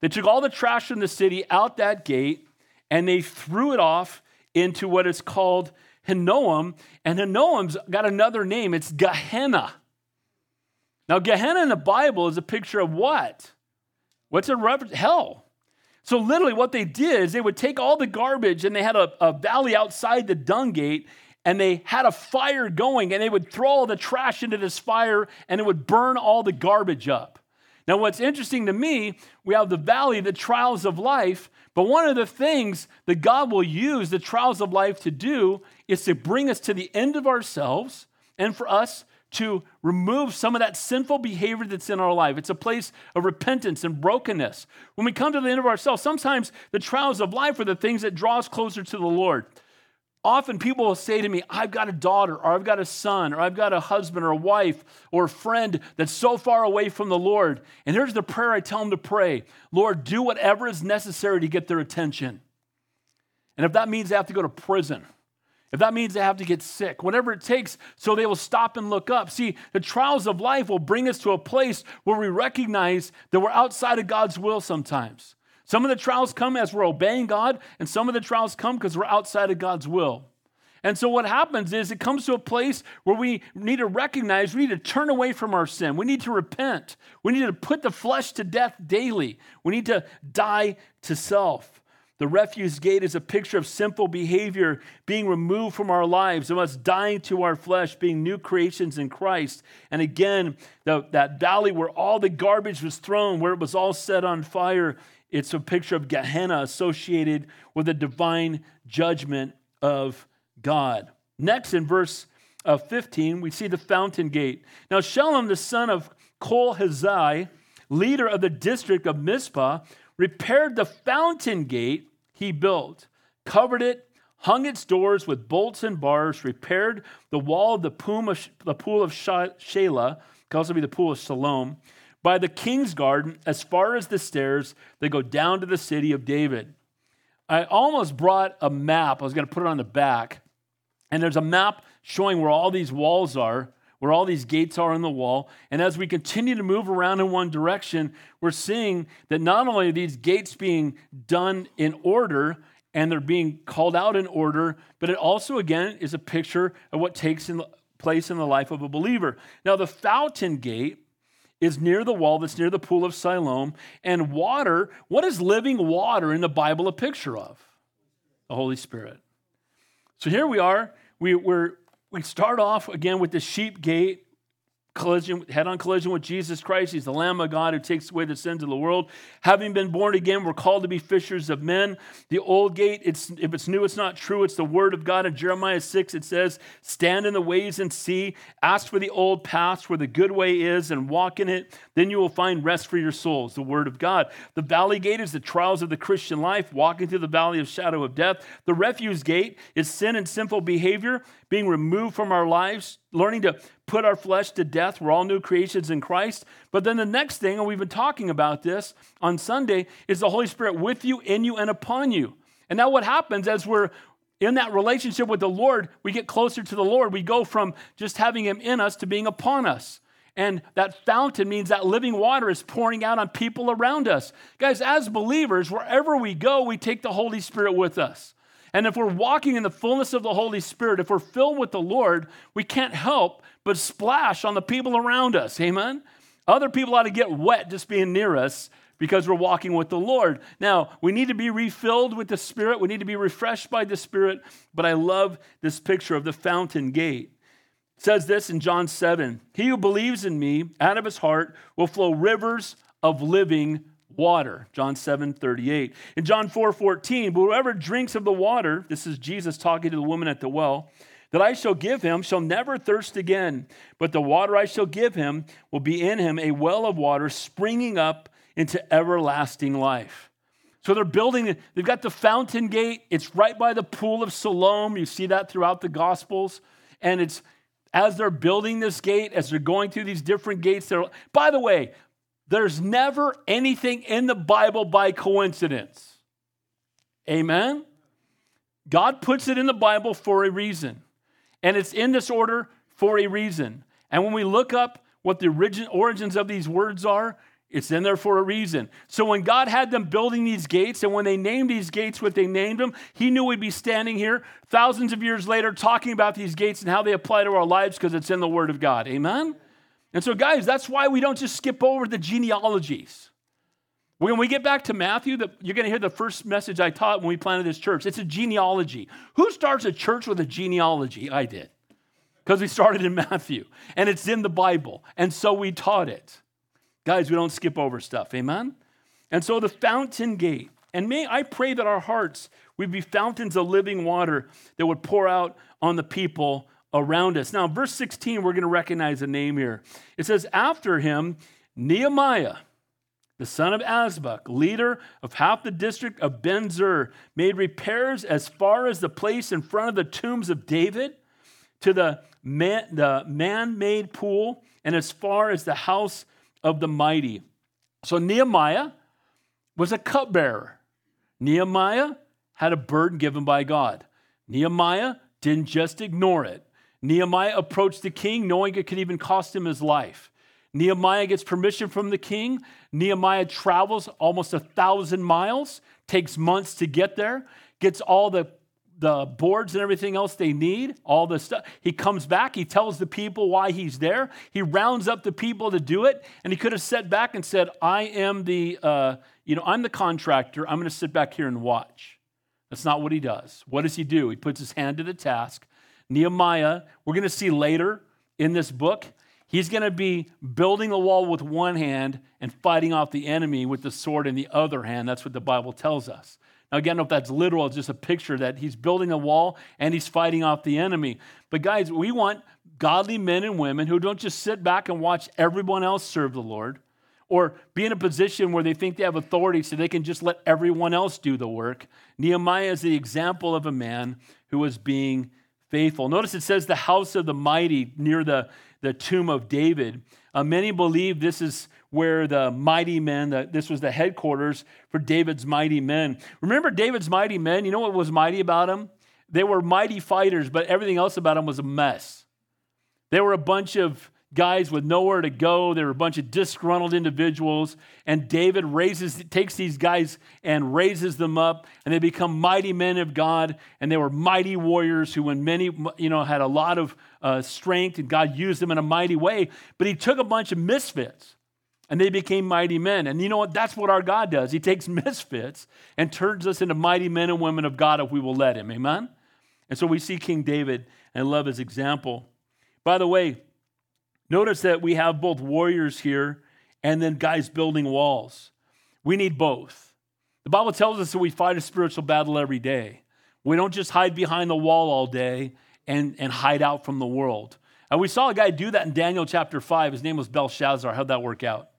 They took all the trash from the city out that gate and they threw it off into what is called Hinnom. And Hinnom's got another name it's Gehenna. Now, Gehenna in the Bible is a picture of what? What's a reference? Hell. So, literally, what they did is they would take all the garbage and they had a, a valley outside the dung gate and they had a fire going and they would throw all the trash into this fire and it would burn all the garbage up. Now, what's interesting to me, we have the valley, the trials of life, but one of the things that God will use the trials of life to do is to bring us to the end of ourselves and for us to remove some of that sinful behavior that's in our life. It's a place of repentance and brokenness. When we come to the end of ourselves, sometimes the trials of life are the things that draw us closer to the Lord. Often people will say to me, I've got a daughter, or I've got a son, or I've got a husband, or a wife, or a friend that's so far away from the Lord. And here's the prayer I tell them to pray Lord, do whatever is necessary to get their attention. And if that means they have to go to prison, if that means they have to get sick, whatever it takes, so they will stop and look up. See, the trials of life will bring us to a place where we recognize that we're outside of God's will sometimes. Some of the trials come as we're obeying God, and some of the trials come because we're outside of God's will. And so what happens is it comes to a place where we need to recognize, we need to turn away from our sin. We need to repent. We need to put the flesh to death daily. We need to die to self. The refuse gate is a picture of sinful behavior being removed from our lives, and us dying to our flesh, being new creations in Christ. And again, the, that valley where all the garbage was thrown, where it was all set on fire, it's a picture of Gehenna associated with the divine judgment of God. Next, in verse uh, 15, we see the fountain gate. Now, Shalom, the son of Kol Hazai, leader of the district of Mizpah, repaired the fountain gate he built, covered it, hung its doors with bolts and bars, repaired the wall of the pool of, Shelah, can also be the pool of Siloam, by the king's garden as far as the stairs that go down to the city of David. I almost brought a map. I was going to put it on the back. And there's a map showing where all these walls are, where all these gates are in the wall. And as we continue to move around in one direction, we're seeing that not only are these gates being done in order and they're being called out in order, but it also, again, is a picture of what takes in place in the life of a believer. Now, the fountain gate is near the wall that's near the pool of Siloam. And water, what is living water in the Bible a picture of? The Holy Spirit. So here we are. We, we're, we start off again with the sheep gate collision, head on collision with Jesus Christ. He's the Lamb of God who takes away the sins of the world. Having been born again, we're called to be fishers of men. The old gate, it's, if it's new, it's not true. It's the word of God. In Jeremiah 6, it says, Stand in the ways and see, ask for the old paths where the good way is, and walk in it. Then you will find rest for your souls, the word of God. The valley gate is the trials of the Christian life, walking through the valley of shadow of death. The refuse gate is sin and sinful behavior being removed from our lives, learning to put our flesh to death. We're all new creations in Christ. But then the next thing, and we've been talking about this on Sunday, is the Holy Spirit with you, in you, and upon you. And now what happens as we're in that relationship with the Lord, we get closer to the Lord. We go from just having Him in us to being upon us. And that fountain means that living water is pouring out on people around us. Guys, as believers, wherever we go, we take the Holy Spirit with us. And if we're walking in the fullness of the Holy Spirit, if we're filled with the Lord, we can't help but splash on the people around us. Amen? Other people ought to get wet just being near us because we're walking with the Lord. Now, we need to be refilled with the Spirit, we need to be refreshed by the Spirit, but I love this picture of the fountain gate. It says this in John 7 He who believes in me, out of his heart, will flow rivers of living water. John 7 38. In John 4 14, but whoever drinks of the water, this is Jesus talking to the woman at the well, that I shall give him shall never thirst again, but the water I shall give him will be in him a well of water springing up into everlasting life. So they're building, they've got the fountain gate. It's right by the pool of Siloam. You see that throughout the Gospels. And it's as they're building this gate, as they're going through these different gates, they're, by the way, there's never anything in the Bible by coincidence. Amen? God puts it in the Bible for a reason. And it's in this order for a reason. And when we look up what the origin, origins of these words are, it's in there for a reason. So when God had them building these gates, and when they named these gates what they named them, He knew we'd be standing here thousands of years later talking about these gates and how they apply to our lives because it's in the Word of God. Amen? And so, guys, that's why we don't just skip over the genealogies. When we get back to Matthew, the, you're going to hear the first message I taught when we planted this church. It's a genealogy. Who starts a church with a genealogy? I did. Because we started in Matthew, and it's in the Bible. And so we taught it. Guys, we don't skip over stuff. Amen? And so the fountain gate. And may I pray that our hearts would be fountains of living water that would pour out on the people around us. Now, verse 16, we're going to recognize a name here. It says, After him, Nehemiah, the son of Azbuk, leader of half the district of Beth Zur, made repairs as far as the place in front of the tombs of David to the man, the man-made pool and as far as the house of the mighty. So Nehemiah was a cupbearer. Nehemiah had a burden given by God. Nehemiah didn't just ignore it. Nehemiah approached the king knowing it could even cost him his life. Nehemiah gets permission from the king. Nehemiah travels almost a thousand miles, takes months to get there, gets all the, the boards and everything else they need, all the stuff. He comes back, he tells the people why he's there. He rounds up the people to do it, and he could have sat back and said, I am the, uh, you know, I'm the contractor. I'm going to sit back here and watch. That's not what he does. What does he do? He puts his hand to the task. Nehemiah, we're going to see later in this book, He's going to be building the wall with one hand and fighting off the enemy with the sword in the other hand. That's what the Bible tells us. Now, again, if that's literal, it's just a picture that he's building a wall and he's fighting off the enemy. But, guys, we want godly men and women who don't just sit back and watch everyone else serve the Lord or be in a position where they think they have authority so they can just let everyone else do the work. Nehemiah is the example of a man who was being faithful. Notice it says the house of the mighty near the the tomb of David. Uh, many believe this is where the mighty men, the, this was the headquarters for David's mighty men. Remember David's mighty men? You know what was mighty about them? They were mighty fighters, but everything else about them was a mess. They were a bunch of guys with nowhere to go. They were a bunch of disgruntled individuals. And David raises, takes these guys and raises them up, and they become mighty men of God. And they were mighty warriors who, when many, you know, had a lot of uh, strength, and God used them in a mighty way. But He took a bunch of misfits. And they became mighty men. And you know what? That's what our God does. He takes [LAUGHS] misfits and turns us into mighty men and women of God if we will let Him. Amen? And so we see King David and love his example. By the way, Notice that we have both warriors here and then guys building walls. We need both. The Bible tells us that we fight a spiritual battle every day. We don't just hide behind the wall all day and, and hide out from the world. And we saw a guy do that in Daniel chapter 5. His name was Belshazzar. How'd that work out?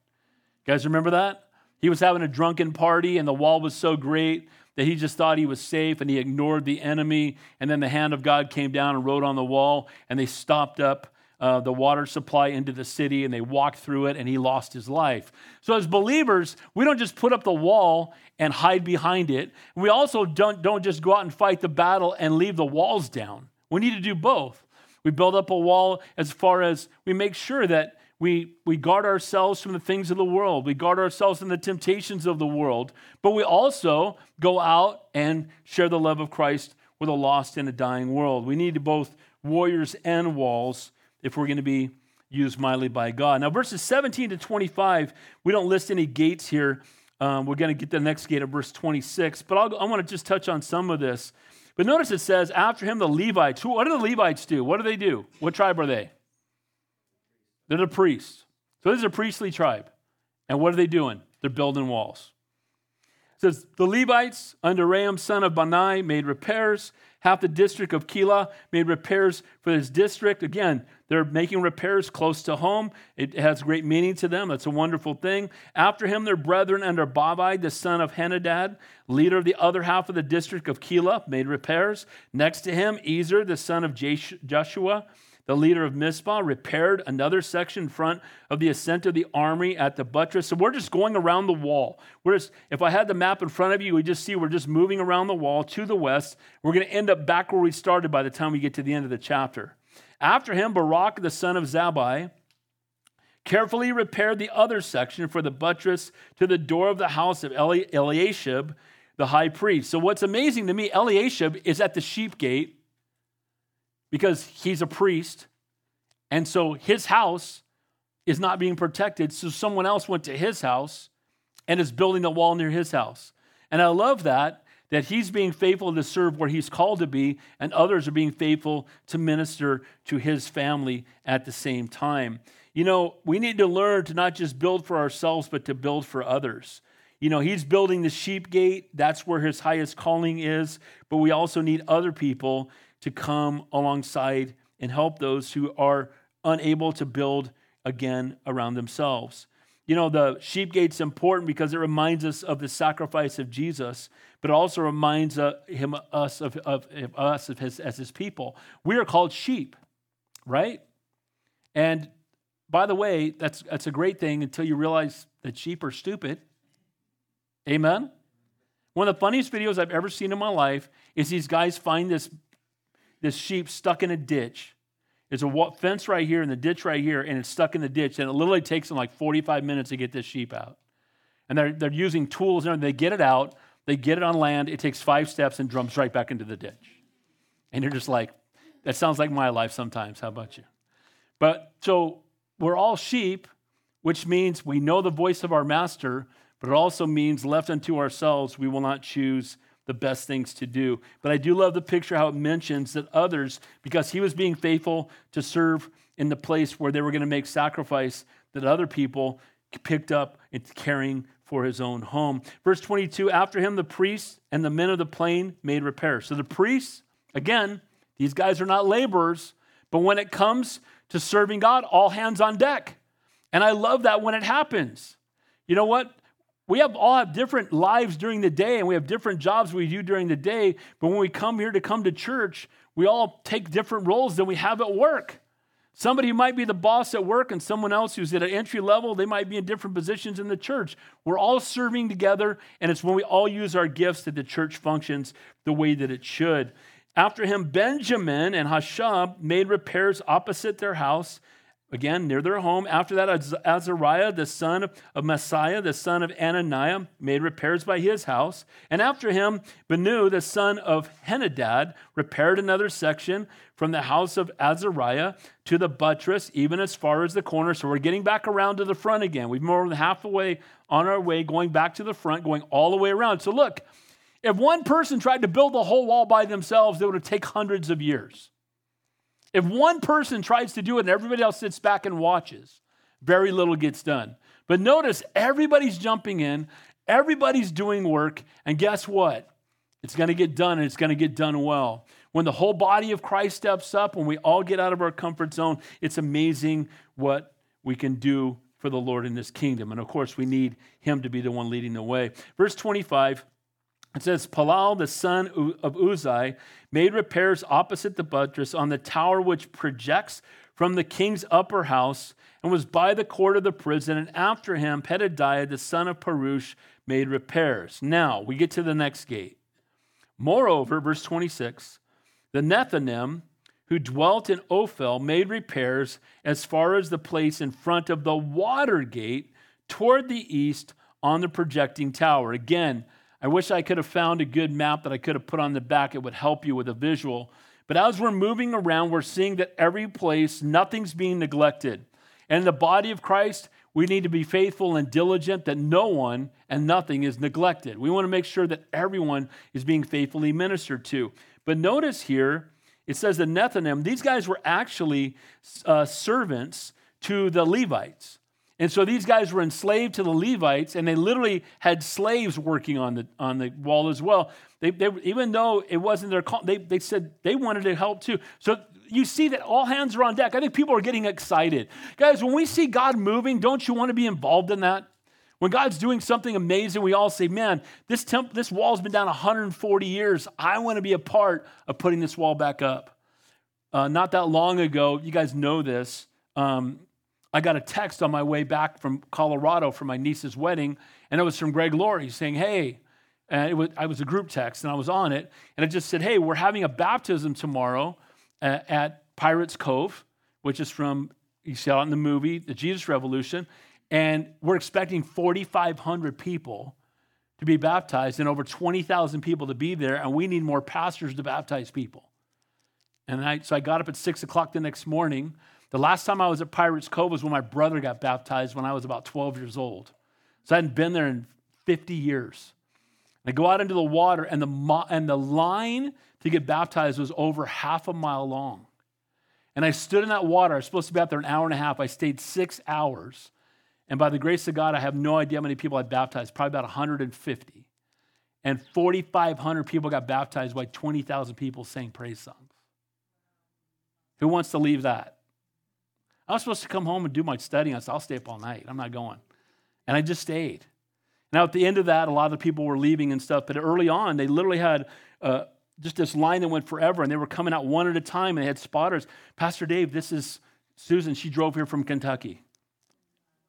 You guys remember that? He was having a drunken party, and the wall was so great that he just thought he was safe and he ignored the enemy. And then the hand of God came down and wrote on the wall, and they stopped up uh, the water supply into the city and they walked through it and he lost his life. So, as believers, we don't just put up the wall and hide behind it. We also don't, don't just go out and fight the battle and leave the walls down. We need to do both. We build up a wall as far as we make sure that we, we guard ourselves from the things of the world. We guard ourselves from the temptations of the world. But we also go out and share the love of Christ with a lost and a dying world. We need both warriors and walls if we're going to be used mightily by God. Now, verses 17 to 25, we don't list any gates here. Um, we're going to get the next gate at verse 26, but I'll, I want to just touch on some of this. But notice it says, after him, the Levites. What do the Levites do? What do they do? What tribe are they? They're the priests. So this is a priestly tribe. And what are they doing? They're building walls. It says, The Levites under Ram, son of Bani, made repairs. Half the district of Keilah made repairs for this district. Again, they're making repairs close to home. It has great meaning to them. That's a wonderful thing. After him, their brethren under Bavai, the son of Henadad, leader of the other half of the district of Keilah, made repairs. Next to him, Ezer, the son of Joshua, the leader of Mizpah, repaired another section in front of the ascent of the army at the buttress. So we're just going around the wall. We're just, if I had the map in front of you, we just see we're just moving around the wall to the west. We're going to end up back where we started by the time we get to the end of the chapter. After him, Barak, the son of Zabai carefully repaired the other section for the buttress to the door of the house of Eli- Eliashib, the high priest. So what's amazing to me, Eliashib is at the sheep gate because he's a priest. And so his house is not being protected. So someone else went to his house and is building a wall near his house. And I love that, that he's being faithful to serve where he's called to be, and others are being faithful to minister to his family at the same time. You know, we need to learn to not just build for ourselves, but to build for others. You know, he's building the sheep gate, that's where his highest calling is, but we also need other people to come alongside and help those who are unable to build again around themselves. You know, the sheep gate's important because it reminds us of the sacrifice of Jesus, but also reminds uh, him, us of, of, of us of his, as his people. We are called sheep, right? And by the way, that's, that's a great thing until you realize that sheep are stupid. Amen? One of the funniest videos I've ever seen in my life is these guys find this this sheep stuck in a ditch. There's a fence right here and the ditch right here, and it's stuck in the ditch. And it literally takes them like 45 minutes to get this sheep out. And they're, they're using tools and they get it out, they get it on land. It takes five steps and drums right back into the ditch. And you're just like, that sounds like my life sometimes. How about you? But so we're all sheep, which means we know the voice of our master, but it also means left unto ourselves, we will not choose the best things to do. But I do love the picture how it mentions that others, because he was being faithful to serve in the place where they were going to make sacrifice, that other people picked up and caring for his own home. Verse 22 After him, the priests and the men of the plain made repairs. So the priests, again, these guys are not laborers, but when it comes to serving God, all hands on deck. And I love that when it happens. You know what? We have all have different lives during the day and we have different jobs we do during the day but when we come here to come to church we all take different roles than we have at work. Somebody might be the boss at work and someone else who's at an entry level they might be in different positions in the church. We're all serving together and it's when we all use our gifts that the church functions the way that it should. After him benjamin and hashab made repairs opposite their house again near their home. After that, Azariah, the son of Maaseiah, the son of Ananiah, made repairs by his house. And after him, Benu, the son of Henadad, repaired another section from the house of Azariah to the buttress, even as far as the corner. So we're getting back around to the front again. We've more than half the way on our way, going back to the front, going all the way around. So look, if one person tried to build the whole wall by themselves, it would take hundreds of years. If one person tries to do it and everybody else sits back and watches, very little gets done. But notice everybody's jumping in, everybody's doing work, and guess what? It's going to get done and it's going to get done well. When the whole body of Christ steps up, when we all get out of our comfort zone, it's amazing what we can do for the Lord in this kingdom. And of course, we need Him to be the one leading the way. Verse 25 it says, Palal, the son of Uzai, made repairs opposite the buttress on the tower which projects from the king's upper house and was by the court of the prison. And after him, Pedadiah, the son of Perush, made repairs. Now, we get to the next gate. Moreover, verse 26, the Nethinim, who dwelt in Ophel, made repairs as far as the place in front of the water gate toward the east on the projecting tower. Again, I wish I could have found a good map that I could have put on the back. It would help you with a visual. But as we're moving around, we're seeing that every place, nothing's being neglected. And in the body of Christ, we need to be faithful and diligent that no one and nothing is neglected. We want to make sure that everyone is being faithfully ministered to. But notice here, it says the Nethinim, these guys were actually uh, servants to the Levites. And so these guys were enslaved to the Levites, and they literally had slaves working on the, on the wall as well. They, they, even though it wasn't their call, they, they said they wanted to help too. So you see that all hands are on deck. I think people are getting excited. Guys, when we see God moving, don't you want to be involved in that? When God's doing something amazing, we all say, man, this, temp- this wall's been down 140 years. I want to be a part of putting this wall back up. uh, not that long ago, you guys know this. Um, I got a text on my way back from Colorado for my niece's wedding, and it was from Greg Laurie saying, Hey, and it was, I was a group text, and I was on it, and it just said, Hey, we're having a baptism tomorrow at, at Pirates Cove, which is from, you saw it in the movie, The Jesus Revolution, and we're expecting 4,500 people to be baptized and over 20,000 people to be there, and we need more pastors to baptize people. And I, so I got up at six o'clock the next morning. The last time I was at Pirates Cove was when my brother got baptized when I was about 12 years old. So I hadn't been there in 50 years. I go out into the water, and the, and the line to get baptized was over half a mile long. And I stood in that water. I was supposed to be out there an hour and a half. I stayed six hours. And by the grace of God, I have no idea how many people I baptized, probably about 150. And 4,500 people got baptized by 20,000 people saying praise songs. Who wants to leave that? I was supposed to come home and do my study. I said, I'll stay up all night. I'm not going. And I just stayed. Now, at the end of that, a lot of the people were leaving and stuff, but early on, they literally had uh, just this line that went forever, and they were coming out one at a time, and they had spotters. Pastor Dave, this is Susan. She drove here from Kentucky.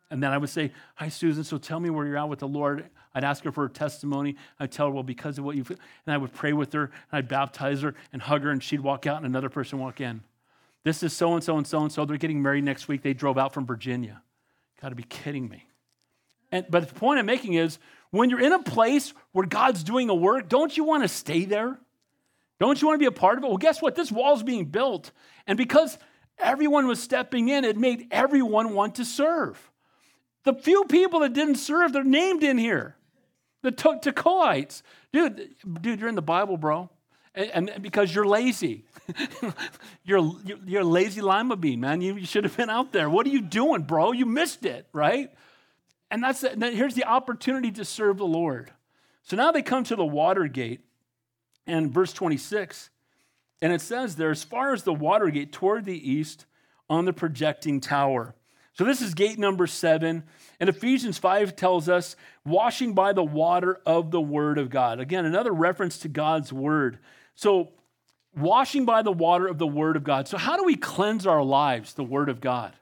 And then I would say, Hi, Susan, so tell me where you're at with the Lord. I'd ask her for a testimony. I'd tell her, Well, because of what you've, and I would pray with her, and I'd baptize her and hug her, and she'd walk out, and another person walk in. This is so and so and so and so. They're getting married next week. They drove out from Virginia. Got to be kidding me. And, but the point I'm making is when you're in a place where God's doing a work, don't you want to stay there? Don't you want to be a part of it? Well, guess what? This wall's being built. And because everyone was stepping in, it made everyone want to serve. The few people that didn't serve, they're named in here. The Tekoites. Dude, dude, you're in the Bible, bro. And, and because you're lazy. [LAUGHS] you're, you're a lazy lima bean, man. You, you should have been out there. What are you doing, bro? You missed it, right? And that's the, here's the opportunity to serve the Lord. So now they come to the water gate, and verse 26, and it says there, as far as the water gate toward the east on the projecting tower. So this is gate number seven. And Ephesians 5 tells us, washing by the water of the word of God. Again, another reference to God's word. So, washing by the water of the word of God. So, how do we cleanse our lives, the word of God?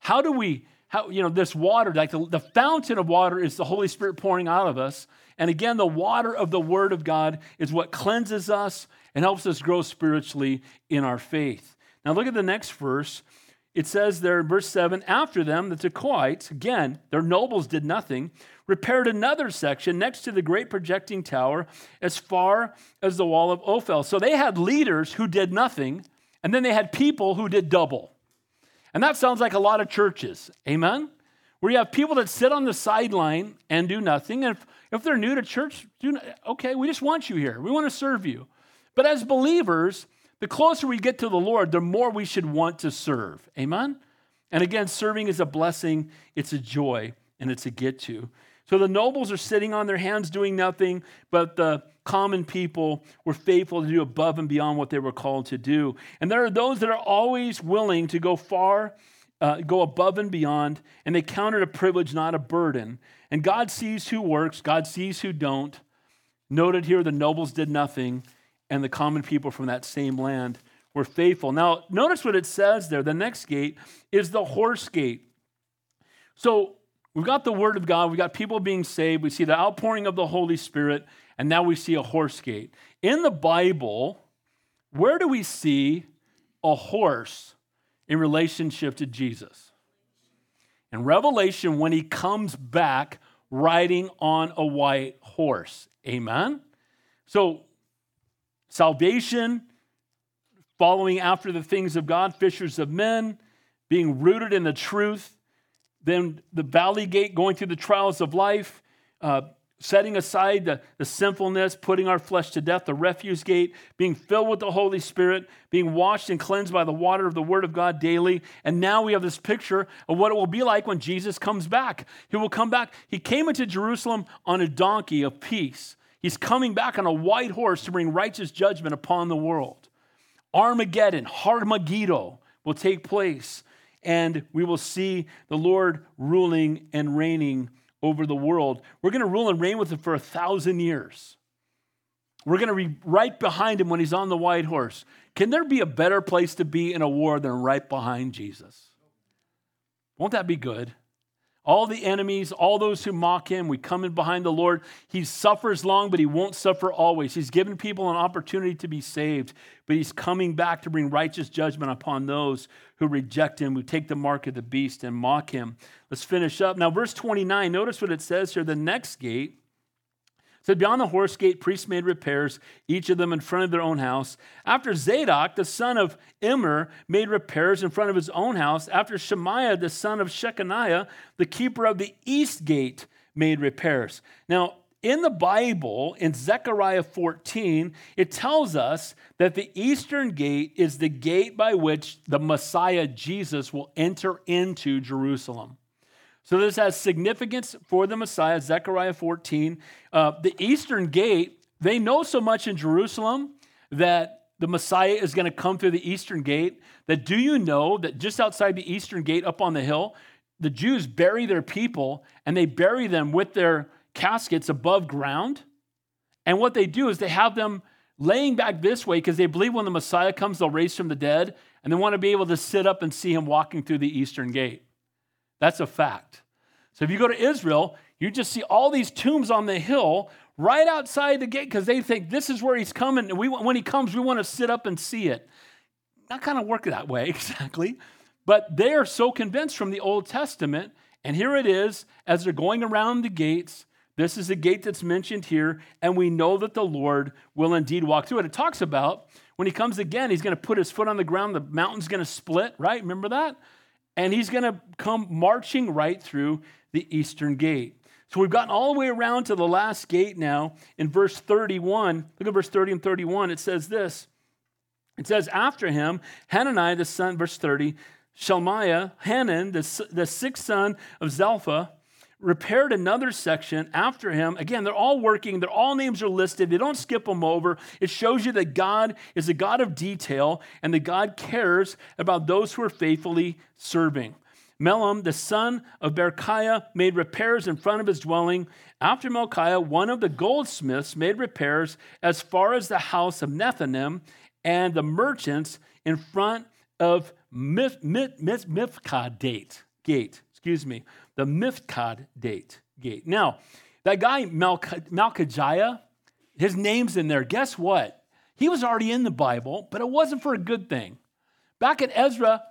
How do we how, you know, this water, like the, the fountain of water is the Holy Spirit pouring out of us. And again, the water of the Word of God is what cleanses us and helps us grow spiritually in our faith. Now, look at the next verse. It says there in verse 7 After them, the Tekoites, again, their nobles did nothing, repaired another section next to the great projecting tower as far as the wall of Ophel. So they had leaders who did nothing, and then they had people who did double. And that sounds like a lot of churches. Amen? Where you have people that sit on the sideline and do nothing. And if, if they're new to church, do, okay, we just want you here. We want to serve you. But as believers, the closer we get to the Lord, the more we should want to serve. Amen? And again, serving is a blessing, it's a joy, and it's a get to. So the nobles are sitting on their hands doing nothing, but the common people were faithful to do above and beyond what they were called to do. And there are those that are always willing to go far, uh, go above and beyond, and they count it a privilege, not a burden. And God sees who works, God sees who don't. Noted here, the nobles did nothing, and the common people from that same land were faithful. Now, notice what it says there. The next gate is the horse gate. So we've got the word of God, we've got people being saved, we see the outpouring of the Holy Spirit, and now we see a horse gate. In the Bible, where do we see a horse in relationship to Jesus? In Revelation, when he comes back riding on a white horse. Amen? So, salvation, following after the things of God, fishers of men, being rooted in the truth, then the valley gate, going through the trials of life, uh, setting aside the, the sinfulness, putting our flesh to death, the refuse gate, being filled with the Holy Spirit, being washed and cleansed by the water of the Word of God daily. And now we have this picture of what it will be like when Jesus comes back. He will come back. He came into Jerusalem on a donkey of peace. He's coming back on a white horse to bring righteous judgment upon the world. Armageddon, Harmageddon will take place, and we will see the Lord ruling and reigning over the world. We're going to rule and reign with him for a thousand years. We're going to be right behind him when he's on the white horse. Can there be a better place to be in a war than right behind Jesus? Won't that be good? All the enemies, all those who mock him, we come in behind the Lord. He suffers long, but he won't suffer always. He's given people an opportunity to be saved, but he's coming back to bring righteous judgment upon those who reject him, who take the mark of the beast and mock him. Let's finish up. Now, verse 29, notice what it says here. The next gate said, Beyond the horse gate, priests made repairs, each of them in front of their own house. After Zadok, the son of Immer, made repairs in front of his own house, after Shemaiah, the son of Shechaniah, the keeper of the east gate, made repairs. Now, in the Bible, in Zechariah 14, it tells us that the eastern gate is the gate by which the Messiah Jesus will enter into Jerusalem. So this has significance for the Messiah, Zechariah 14. Uh, the eastern gate, they know so much in Jerusalem that the Messiah is going to come through the eastern gate. That do you know that just outside the eastern gate up on the hill, the Jews bury their people and they bury them with their caskets above ground? And what they do is they have them laying back this way because they believe when the Messiah comes, they'll raise from the dead and they want to be able to sit up and see him walking through the eastern gate. That's a fact. So if you go to Israel, you just see all these tombs on the hill right outside the gate because they think this is where he's coming. And we, when he comes, we want to sit up and see it. Not kind of work that way [LAUGHS] exactly, but they are so convinced from the Old Testament. And here it is as they're going around the gates. This is the gate that's mentioned here, and we know that the Lord will indeed walk through it. It talks about when he comes again, he's going to put his foot on the ground, the mountain's going to split, right? Remember that? And he's going to come marching right through the eastern gate. So we've gotten all the way around to the last gate now in verse 31. Look at verse 30 and 31. It says this. It says, After him, Hananiah the son, verse 30, Shelmiah, Hanun, the, the sixth son of Zelphah, repaired another section after him. Again, they're all working, their all names are listed. They don't skip them over. It shows you that God is a God of detail and that God cares about those who are faithfully serving. Melam, the son of Berechiah, made repairs in front of his dwelling. After Melchiah, one of the goldsmiths made repairs as far as the house of Nethinim and the merchants in front of Mif, Mif, Mif, gate. Gate, excuse me the Mifkad date, gate. Now, that guy, Malch- his name's in there. Guess what? He was already in the Bible, but it wasn't for a good thing. Back at Ezra,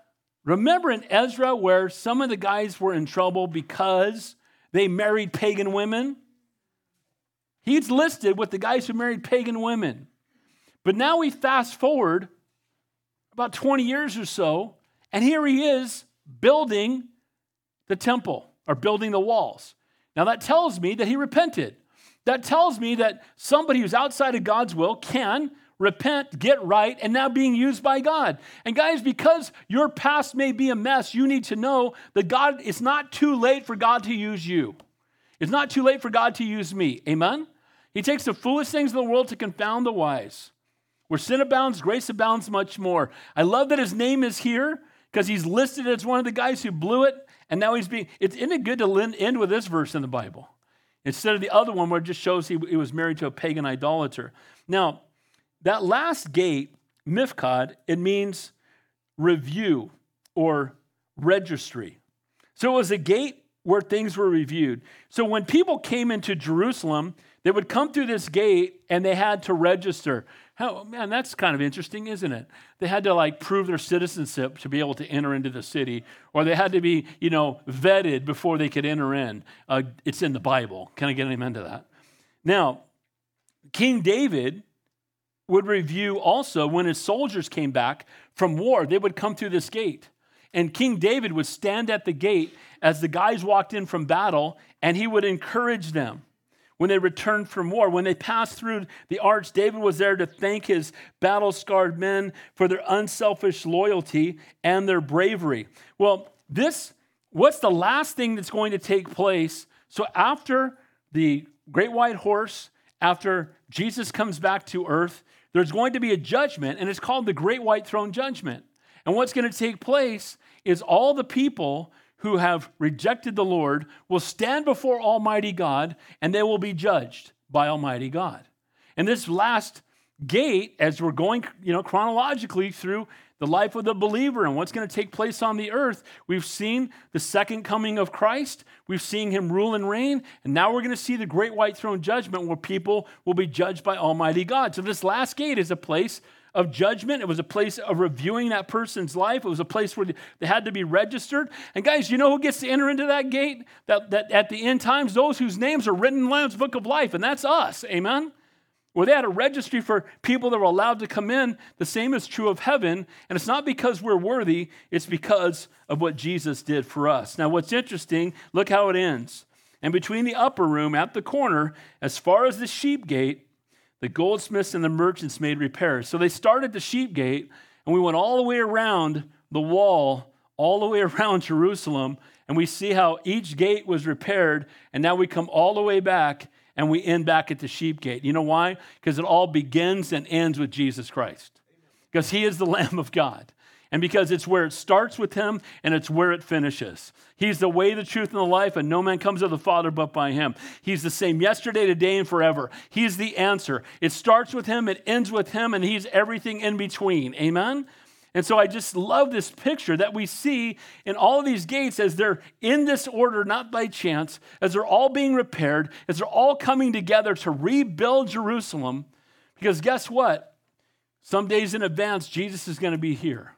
remember in Ezra where some of the guys were in trouble because they married pagan women? He's listed with the guys who married pagan women. But now we fast forward about 20 years or so, and here he is building the temple or building the walls. Now that tells me that he repented. That tells me that somebody who's outside of God's will can repent, get right, and now being used by God. And guys, because your past may be a mess, you need to know that God, it's not too late for God to use you. It's not too late for God to use me. Amen? He takes the foolish things of the world to confound the wise. Where sin abounds, grace abounds much more. I love that his name is here because he's listed as one of the guys who blew it and now he's being, it's, isn't it good to end with this verse in the Bible? Instead of the other one where it just shows he, he was married to a pagan idolater. Now, that last gate, Mifkad, it means review or registry. So it was a gate where things were reviewed. So when people came into Jerusalem, they would come through this gate and they had to register. How, man, that's kind of interesting, isn't it? They had to like prove their citizenship to be able to enter into the city, or they had to be, you know, vetted before they could enter in. Uh, it's in the Bible. Can I get an amen to that? Now, King David would review also when his soldiers came back from war, they would come through this gate. And King David would stand at the gate as the guys walked in from battle, and he would encourage them when they returned from war. When they passed through the arch, David was there to thank his battle scarred men for their unselfish loyalty and their bravery. Well, this, what's the last thing that's going to take place? So after the great white horse, after Jesus comes back to earth, there's going to be a judgment, and it's called the Great White Throne Judgment. And what's going to take place is all the people who have rejected the Lord will stand before Almighty God and they will be judged by Almighty God. And this last gate, as we're going, you know, chronologically through the life of the believer and what's going to take place on the earth, we've seen the second coming of Christ. We've seen him rule and reign. And now we're going to see the great white throne judgment where people will be judged by Almighty God. So this last gate is a place of judgment. It was a place of reviewing that person's life. It was a place where they had to be registered. And guys, you know who gets to enter into that gate? That, that at the end times, those whose names are written in the Lamb's book of life, and that's us. Amen? Well, they had a registry for people that were allowed to come in. The same is true of heaven. And it's not because we're worthy, it's because of what Jesus did for us. Now, what's interesting, look how it ends. And between the upper room at the corner, as far as the sheep gate, the goldsmiths and the merchants made repairs. So they started the sheep gate, and we went all the way around the wall, all the way [LAUGHS] around Jerusalem, and we see how each gate was repaired. And now we come all the way back and we end back at the sheep gate. You know why? Because it all begins and ends with Jesus Christ. Because he is the [LAUGHS] Lamb of God. And because it's where it starts with him and it's where it finishes. He's the way, the truth, and the life, and no man comes to the Father but by him. He's the same yesterday, today, and forever. He's the answer. It starts with him, it ends with him, and he's everything in between. Amen? And so I just love this picture that we see in all these gates as they're in this order, not by chance, as they're all being repaired, as they're all coming together to rebuild Jerusalem. Because guess what? Some days in advance, Jesus is going to be here.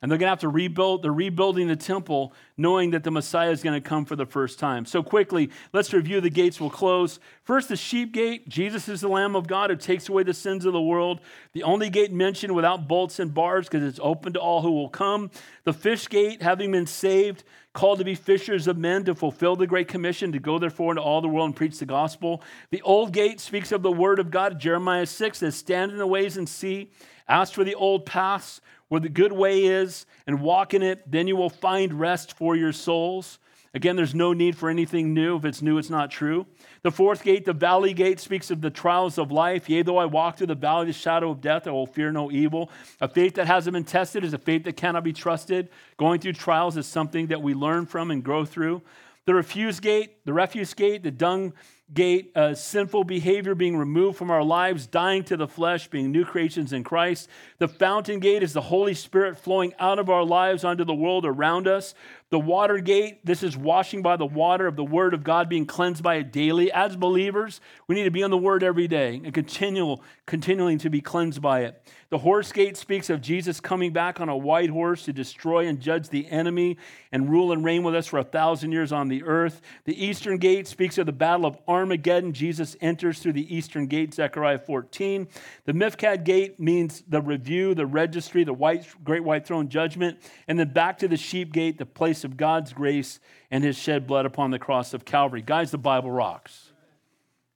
And they're going to have to rebuild, they're rebuilding the temple knowing that the Messiah is going to come for the first time. So, quickly, let's review the gates. We'll close. First, the sheep gate. Jesus is the Lamb of God who takes away the sins of the world. The only gate mentioned without bolts and bars because it's open to all who will come. The fish gate, having been saved, called to be fishers of men to fulfill the Great Commission to go therefore into all the world and preach the gospel. The old gate speaks of the word of God. Jeremiah 6 says, Stand in the ways and see. Ask for the old paths where the good way is and walk in it, then you will find rest for your souls. Again, there's no need for anything new. If it's new, it's not true. The fourth gate, the valley gate, speaks of the trials of life. Yea, though I walk through the valley of the shadow of death, I will fear no evil. A faith that hasn't been tested is a faith that cannot be trusted. Going through trials is something that we learn from and grow through. The refuse gate, the refuse gate, the dung gate, uh, sinful behavior being removed from our lives, dying to the flesh, being new creations in Christ. The fountain gate is the Holy Spirit flowing out of our lives onto the world around us. The water gate, this is washing by the water of the Word of God, being cleansed by it daily. As believers, we need to be on the Word every day and continual, continuing to be cleansed by it. The horse gate speaks of Jesus coming back on a white horse to destroy and judge the enemy and rule and reign with us for a thousand years on the earth. The eastern gate speaks of the battle of Armageddon. Jesus enters through the eastern gate, Zechariah 14. The Mifkad gate means the review, the registry, the white, great white throne judgment. And then back to the sheep gate, the place of God's grace and his shed blood upon the cross of Calvary. Guys, the Bible rocks.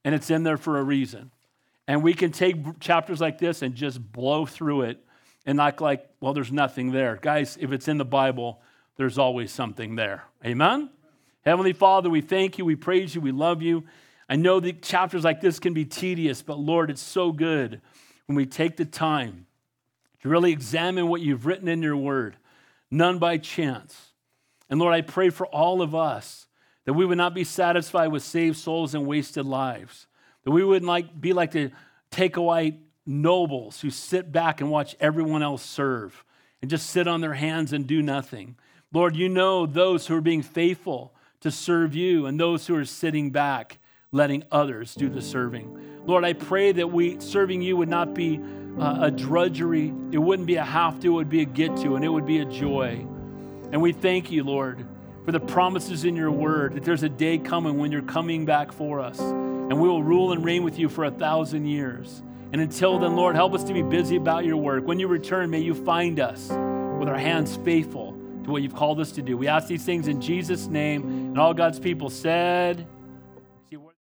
And it's in there for a reason. And we can take chapters like this and just blow through it and act like, well, there's nothing there. Guys, if it's in the Bible, there's always something there. Amen? Heavenly Father, we thank you, we praise you, we love you. I know that chapters like this can be tedious, but Lord, it's so good when we take the time to really examine what you've written in your word, none by chance. And Lord, I pray for all of us that we would not be satisfied with saved souls and wasted lives, that we wouldn't like, be like the take-away nobles who sit back and watch everyone else serve and just sit on their hands and do nothing. Lord, you know those who are being faithful to serve you and those who are sitting back letting others do the serving. Lord, I pray that we serving you would not be uh, a drudgery. It wouldn't be a have to, it would be a get to, and it would be a joy. And we thank you, Lord, for the promises in your word that there's a day coming when you're coming back for us, and we will rule and reign with you for a thousand years. And until then, Lord, help us to be busy about your work. When you return, may you find us with our hands faithful to what you've called us to do. We ask these things in Jesus' name. And all God's people said,